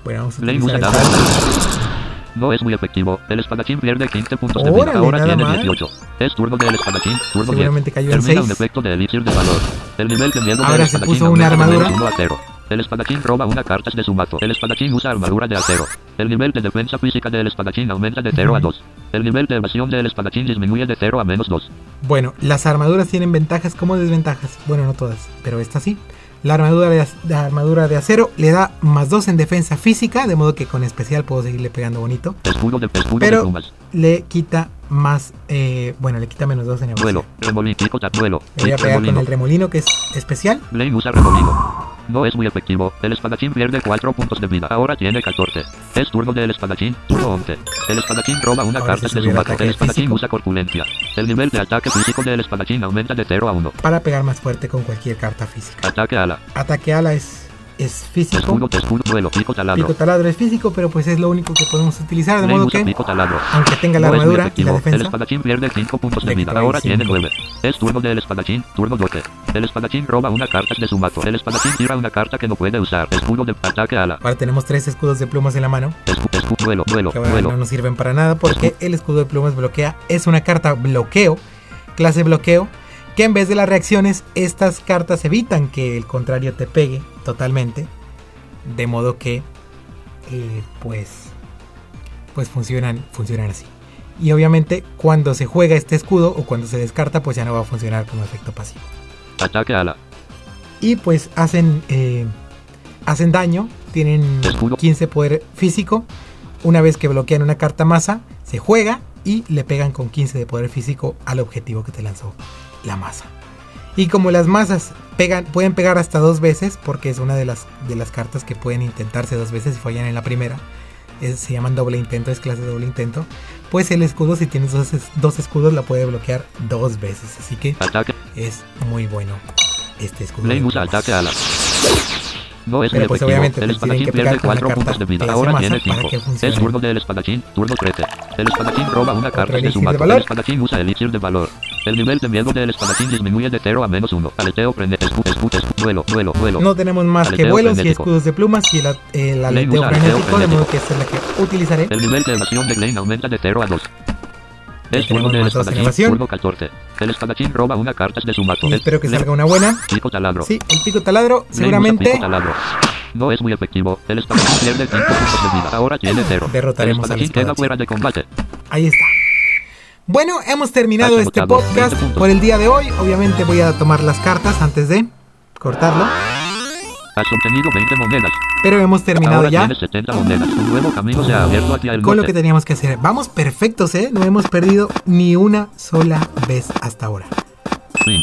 Bueno, vamos a utilizar No es muy efectivo. El espadachín pierde 15 puntos de vida. Ahora tiene más. 18. Es turno del espadachín. Turno 10. Seguramente cayó en Termina un 6. efecto de elixir de valor. El nivel de miedo Ahora del se espadachín puso una de armadura. menos uno a cero. El espadachín roba una carta de su mazo. El espadachín usa armadura de acero. El nivel de defensa física del espadachín aumenta de 0 a 2. El nivel de evasión del espadachín disminuye de 0 a menos 2. Bueno, las armaduras tienen ventajas como desventajas. Bueno, no todas, pero esta sí. La armadura de, la armadura de acero le da más 2 en defensa física, de modo que con especial puedo seguirle pegando bonito. Escudo de escudo de Pero le quita más, eh, bueno, le quita menos 2 en evasión. Duelo. Remolino. Le voy a pegar con el remolino que es especial. Blaine usa remolino. No es muy efectivo. El espadachín pierde 4 puntos de vida. Ahora tiene 14. Es turno del espadachín. Turno 11. El espadachín roba una Ahora carta de su ataque El espadachín físico. usa corpulencia. El nivel de ataque físico del espadachín aumenta de 0 a 1. Para pegar más fuerte con cualquier carta física. Ataque ala. Ataque ala es, es físico. Escudo, escudo, duelo, pico taladro. Pico taladro es físico, pero pues es lo único que podemos utilizar. De Blaine modo que, pico aunque tenga la No armadura y la efectivo. El defensa, espadachín pierde 5 puntos de vida. Ahora tiene cinco. 9. Es turno del espadachín. Turno 12. El espadachín roba una carta de su mazo. El espadachín tira una carta que no puede usar. Escudo de ataque ala. ahora tenemos tres escudos de plumas en la mano. Escudo, escudo, duelo, duelo, que ahora duelo. no nos sirven para nada porque el escudo de plumas bloquea. Es una carta bloqueo, clase bloqueo, que en vez de las reacciones, estas cartas evitan que el contrario te pegue totalmente. De modo que, eh, pues, pues funcionan, funcionan así. Y obviamente cuando se juega este escudo o cuando se descarta pues ya no va a funcionar como efecto pasivo. Ataque ala. Y pues hacen, eh, hacen daño, tienen Escudo. 15 poder físico. Una vez que bloquean una carta masa, se juega y le pegan con 15 de poder físico al objetivo que te lanzó la masa. Y como las masas pegan, pueden pegar hasta dos veces, porque es una de las, de las cartas que pueden intentarse dos veces y fallan en la primera, es- se llaman doble intento, es clase de doble intento, pues el escudo, si tienes dos, dos escudos, la puede bloquear dos veces. Así que Ataque. es muy bueno este escudo. Plumas. No es Pero, pues, efectivo. obviamente, el pues, espadachín pierde pegar con la 4 carta puntos de vida. Ahora tiene para 5. que funcione. Es turno del espadachín, turno 13. El espadachín roba una carta de su mazo. El espadachín usa elixir de valor. El nivel de miedo del espadachín disminuye de 0 a menos 1. Aleteo prende, escudo, escudo, duelo, duelo, duelo. No tenemos más que vuelos y escudos de plumas y el, el aleteo frenético, de modo que esta es la que utilizaré. El nivel de evasión de Glane aumenta de 0 a 2. Es tenemos turno del más dos en espadachín, evasión. turno 14. El espadachín roba una carta de su. Y El- espero que salga una buena. Pico taladro. Sí, el pico taladro seguramente pico taladro. No es muy efectivo. El espadachín pierde 5 puntos de vida. Ahora tiene 0. Derrotaremos El al espadachín queda fuera de combate. ahí está. Bueno, hemos terminado Has este podcast 20 puntos. por el día de hoy. Obviamente voy a tomar las cartas antes de cortarlo. Has obtenido 20 monedas. Pero hemos terminado Ahora ya tienes 70 monedas. Un nuevo camino se ha abierto hacia el con lo que teníamos que hacer. Vamos perfectos, ¿eh? No hemos perdido ni una sola vez hasta ahora. Fin.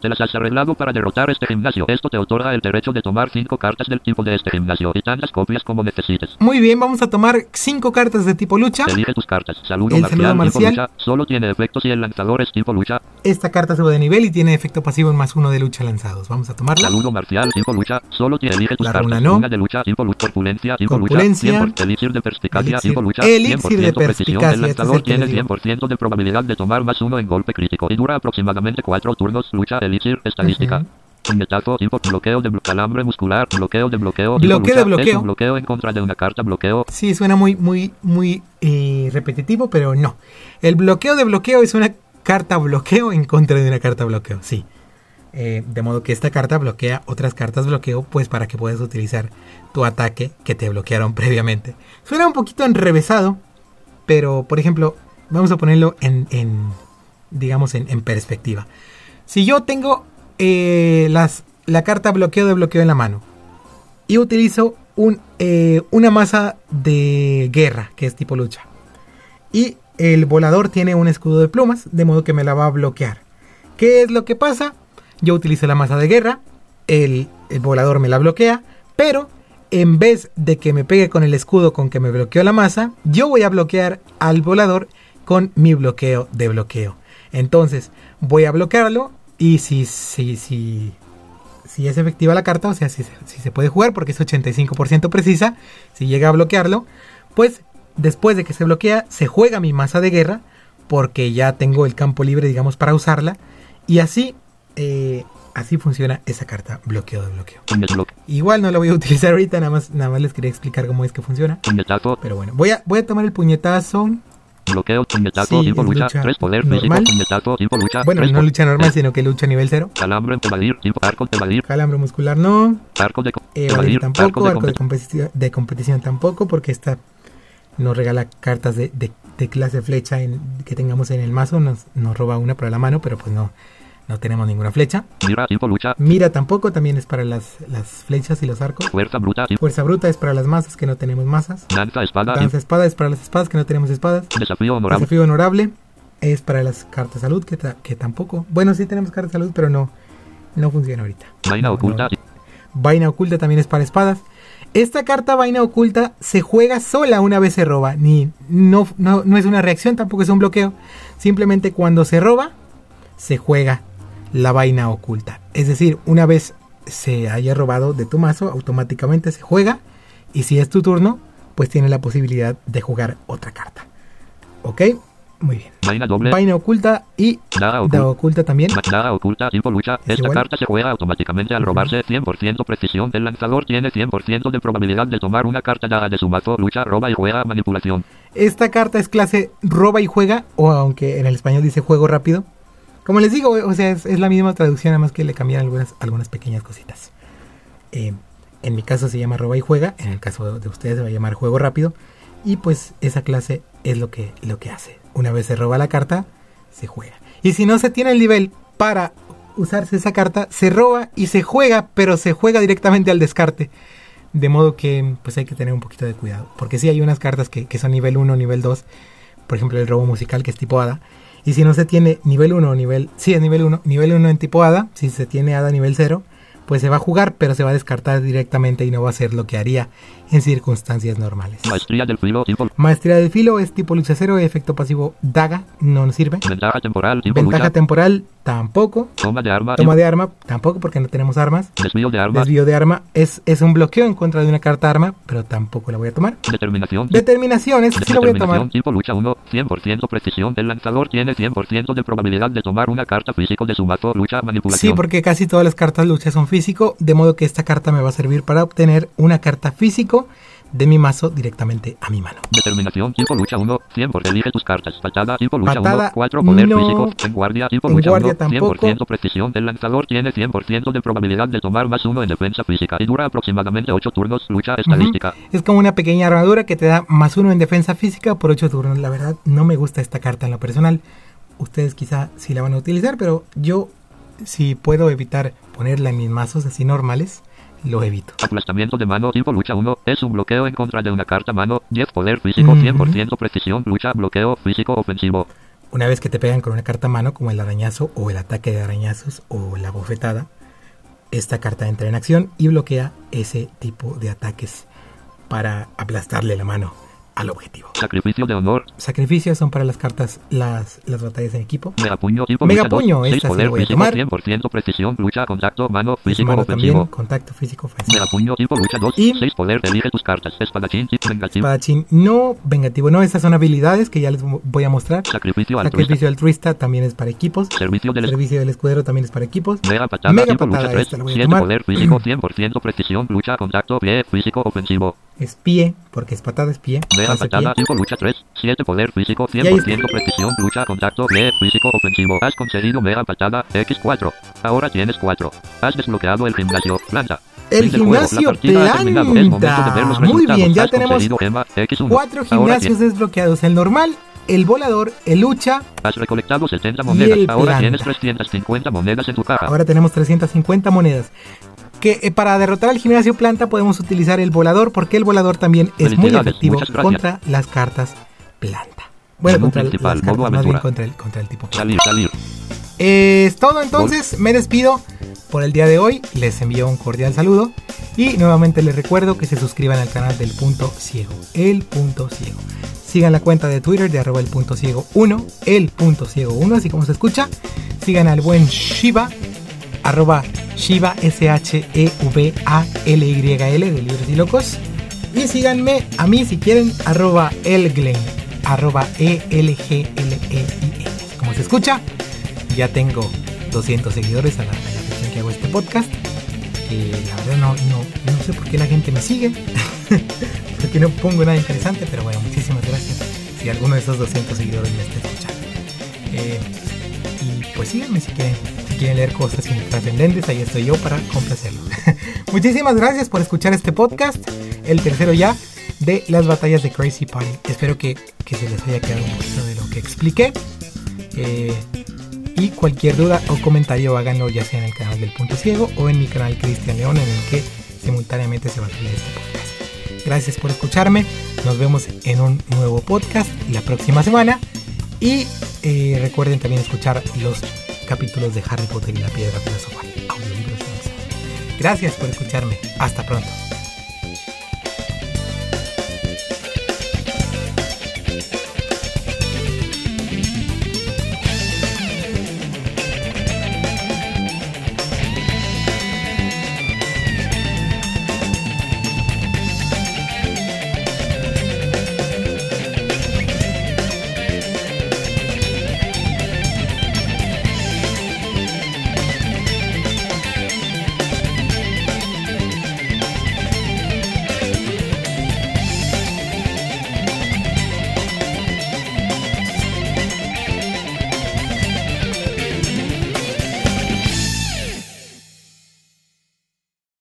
Te las has arreglado para derrotar este gimnasio. Esto te otorga el derecho de tomar 5 cartas del tipo de este gimnasio y tantas copias como necesites. Muy bien, vamos a tomar cinco cartas de tipo lucha. Elige tus cartas. Saludo El marcial, saludo marcial. lucha. Solo tiene efecto si el lanzador es tipo lucha. Esta carta sube de nivel y tiene efecto pasivo en más uno de lucha lanzados. Vamos a tomarla. Saludo marcial, tipo lucha. Solo tiene elige tus La cartas. runa no. Una de lucha, tipo lucha. Corpulencia, tipo Corpulencia. lucha. 100% elixir de perspicacia, Elixir- tipo lucha. elixir 100% de perspicacia, El este es lanzador el tiene les digo. 100% de probabilidad de tomar más uno en golpe crítico. Y dura aproximadamente 4 turnos. Lucha, elixir, estadística. Ujú. Puñetazo, tipo bloqueo de blo- calambre muscular, bloqueo de bloqueo. tipo Bloqueo de bloqueo. Bloqueo en contra de una carta, bloqueo. Sí, suena muy, muy, muy eh, repetitivo, pero no. El bloqueo de bloqueo es una carta bloqueo en contra de una carta bloqueo, sí. Eh, de modo que esta carta bloquea otras cartas bloqueo, pues para que puedas utilizar tu ataque que te bloquearon previamente. Suena un poquito enrevesado, pero por ejemplo, vamos a ponerlo en, en, digamos, en, en perspectiva. Si yo tengo eh, la carta bloqueo de bloqueo en la mano y utilizo eh, una masa de guerra, que es tipo lucha. Y el volador tiene un escudo de plumas, de modo que me la va a bloquear. ¿Qué es lo que pasa? Yo utilizo la masa de guerra, el, el volador me la bloquea, pero en vez de que me pegue con el escudo con que me bloqueó la masa, yo voy a bloquear al volador con mi bloqueo de bloqueo. Entonces voy a bloquearlo y si, si, si, si es efectiva la carta, o sea, si, se- si se puede jugar porque es 85% precisa, si llega a bloquearlo, pues después de que se bloquea, se juega mi masa de guerra porque ya tengo el campo libre, digamos, para usarla. Y así, eh, así funciona esa carta bloqueo de bloqueo. Igual no la voy a utilizar ahorita, nada más, nada más les quería explicar cómo es que funciona. Puñetazo. Pero bueno, voy a, voy a tomar el puñetazo. Bloqueo, puñetazo, Sí, tipo lucha, lucha 3 poder normal. físico, puñetazo, tipo lucha, Bueno, no lucha normal, eh, sino que lucha nivel cero. Calambre, evadir, tipo arco, evadir, Calambre muscular no. arco de Eh, evadir, Valir tampoco, arco de compe- competición, de competición tampoco, porque esta nos regala cartas de, de- de clase flecha en- que tengamos en el mazo, nos, nos roba una para la mano, pero pues no, no tenemos ninguna flecha. mira, tipo lucha, Mira tampoco, también es para las, las flechas y los arcos. fuerza bruta, tipo Fuerza bruta es para las masas que no tenemos masas. danza, espada, Danza espada es para las espadas que no tenemos espadas. desafío honorable, Desafío honorable es para las cartas salud que, ta- que tampoco. Bueno, sí tenemos cartas salud, pero no, no funciona ahorita. vaina No, oculta, no. Vaina oculta también es para espadas. Esta carta vaina oculta se juega sola una vez se roba. Ni, no, no, no es una reacción, tampoco es un bloqueo. Simplemente cuando se roba, se juega la vaina oculta. Es decir, una vez se haya robado de tu mazo, automáticamente se juega. Y si es tu turno, pues tiene la posibilidad de jugar otra carta. ¿Ok? Muy bien. vaina doble, Vaina oculta y da oculta, oculta también. Daga oculta, tipo lucha. Es Esta igual. carta se juega automáticamente al robarse 100% precisión. El lanzador tiene 100% de probabilidad de tomar una carta daga de su mazo. Lucha, roba y juega manipulación. Esta carta es clase roba y juega, o aunque en el español dice juego rápido. Como les digo, o sea, es, la misma traducción, nada más que le cambian algunas, algunas pequeñas cositas. Eh, en mi caso se llama roba y juega, en el caso de ustedes se va a llamar juego rápido. Y pues esa clase es lo que, lo que hace. Una vez se roba la carta, se juega. Y si no se tiene el nivel para usarse esa carta, se roba y se juega, pero se juega directamente al descarte. De modo que pues hay que tener un poquito de cuidado. Porque sí hay unas cartas que, que son nivel 1, nivel 2. Por ejemplo, el robo musical que es tipo hada. Y si no se tiene nivel 1 o nivel... Sí, es nivel 1. Nivel 1 en tipo hada. Si se tiene hada nivel 0 pues se va a jugar, pero se va a descartar directamente y no va a ser lo que haría en circunstancias normales. Maestría del filo, tipo. Maestría del filo es tipo lucha cero, efecto pasivo daga, no nos sirve. Ventaja temporal, tipo Ventaja lucha. temporal tampoco. Toma de arma. Toma de arma tampoco porque no tenemos armas. Desvío de arma. Desvío de arma es, es un bloqueo en contra de una carta arma, pero tampoco la voy a tomar. Determinación. Determinación, es sí la voy a tomar. Tipo lucha 1, 100% precisión. El lanzador tiene 100% de probabilidad de tomar una carta físico de su mazo. Lucha Sí, manipulación. porque casi todas las cartas lucha son físico, de modo que esta carta me va a servir para obtener una carta físico de mi mazo directamente a mi mano. Determinación tipo lucha 1, 100% elige tus cartas. Patada tipo lucha Patada, 1, 4 poder no. físico. En guardia tipo En lucha guardia 1, tampoco. 100% precisión. El lanzador tiene 100% de probabilidad de tomar más 1 en defensa física. Y dura aproximadamente 8 turnos. Lucha estadística. Es como una pequeña armadura que te da más uno en defensa física por 8 turnos. La verdad, no me gusta esta carta en lo personal. Ustedes quizá sí la van a utilizar, pero yo, si puedo evitar ponerla en mis mazos así normales, lo evito. Aplastamiento de mano tipo lucha 1 es un bloqueo en contra de una carta mano, 10 poder físico, Ujú. 100% precisión, lucha, bloqueo físico ofensivo. Una vez que te pegan con una carta mano, como el arañazo o el ataque de arañazos o la bofetada, esta carta entra en acción y bloquea ese tipo de ataques para aplastarle la mano al objetivo. Sacrificio de honor, Sacrificios son para las cartas, las, las batallas en equipo. mega puño tipo Mega lucha 2, puño, 6 esta sí poder la voy a físico, tomar. 100% precisión, lucha, contacto, mano, físico Mano ofensivo. también, contacto físico ofensivo. Mega puño tipo lucha 2, Y- 6 poder, elige tus cartas. Espadachín tipo vengativo. Espadachín no, vengativo no, estas son habilidades que ya les voy a mostrar. Sacrificio altruista. Sacrificio altruista también es para equipos. Servicio del Servicio del escudero también es para equipos. Mega patada Mega tipo patada, lucha 3, esta la voy a 7 tomar. poder físico, 100% precisión, lucha, contacto, pie, físico ofensivo. Es pie, porque es patada, es pie. Mega hace patada pie. tipo lucha 3, 7 poder físico, Y ahí 100% precisión, lucha, contacto, pie, físico ofensivo. Has conseguido mega patada X4. Ahora tienes 4. Has desbloqueado el gimnasio, planta. El gimnasio planta. Muy bien, ya tenemos gema X1. Cuatro gimnasios desbloqueados. El normal, el volador, el lucha. Has recolectado 70 Y monedas. Ahora planta. tienes 350 monedas en tu caja. Ahora tenemos 350 monedas. Que eh, para derrotar al gimnasio planta podemos utilizar el volador, porque el volador también es muy efectivo contra las cartas planta. Bueno, contra el- las cartas, más bien contra el, contra el tipo. Salir, salir. Es todo entonces, me despido por el día de hoy, les envío un cordial saludo y nuevamente les recuerdo que se suscriban al canal del punto ciego, el punto ciego. Sigan la cuenta de Twitter de arroba el punto ciego 1, el punto ciego 1, así como se escucha. Sigan al buen Shiva, arroba Shiva S-H-E-V-A-L-Y-L de Libros y Locos. Y síganme a mí si quieren, arroba elglen, arroba E-L-G-L-E-I-N. Como se escucha, ya tengo 200 seguidores a la, fecha que hago este podcast. Que la verdad no, no, no sé por qué la gente me sigue. porque no pongo nada interesante, pero bueno, muchísimas gracias si alguno de esos 200 seguidores me está escuchando. Eh, y pues síganme si quieren, quieren leer cosas trascendentes, ahí estoy yo para complacerlos. muchísimas gracias por escuchar este podcast, el tercero ya de las batallas de Crazy Party. Espero que, que se les haya quedado un poquito de lo que expliqué. Eh, y cualquier duda o comentario háganlo ya sea en el canal del Punto Ciego o en mi canal Cristian León en el que simultáneamente se va a subir este podcast. Gracias por escucharme. Nos vemos en un nuevo podcast la próxima semana. Y eh, recuerden también escuchar los capítulos de Harry Potter y la Piedra Filosofal. Audiolibros Gracias por escucharme. Hasta pronto.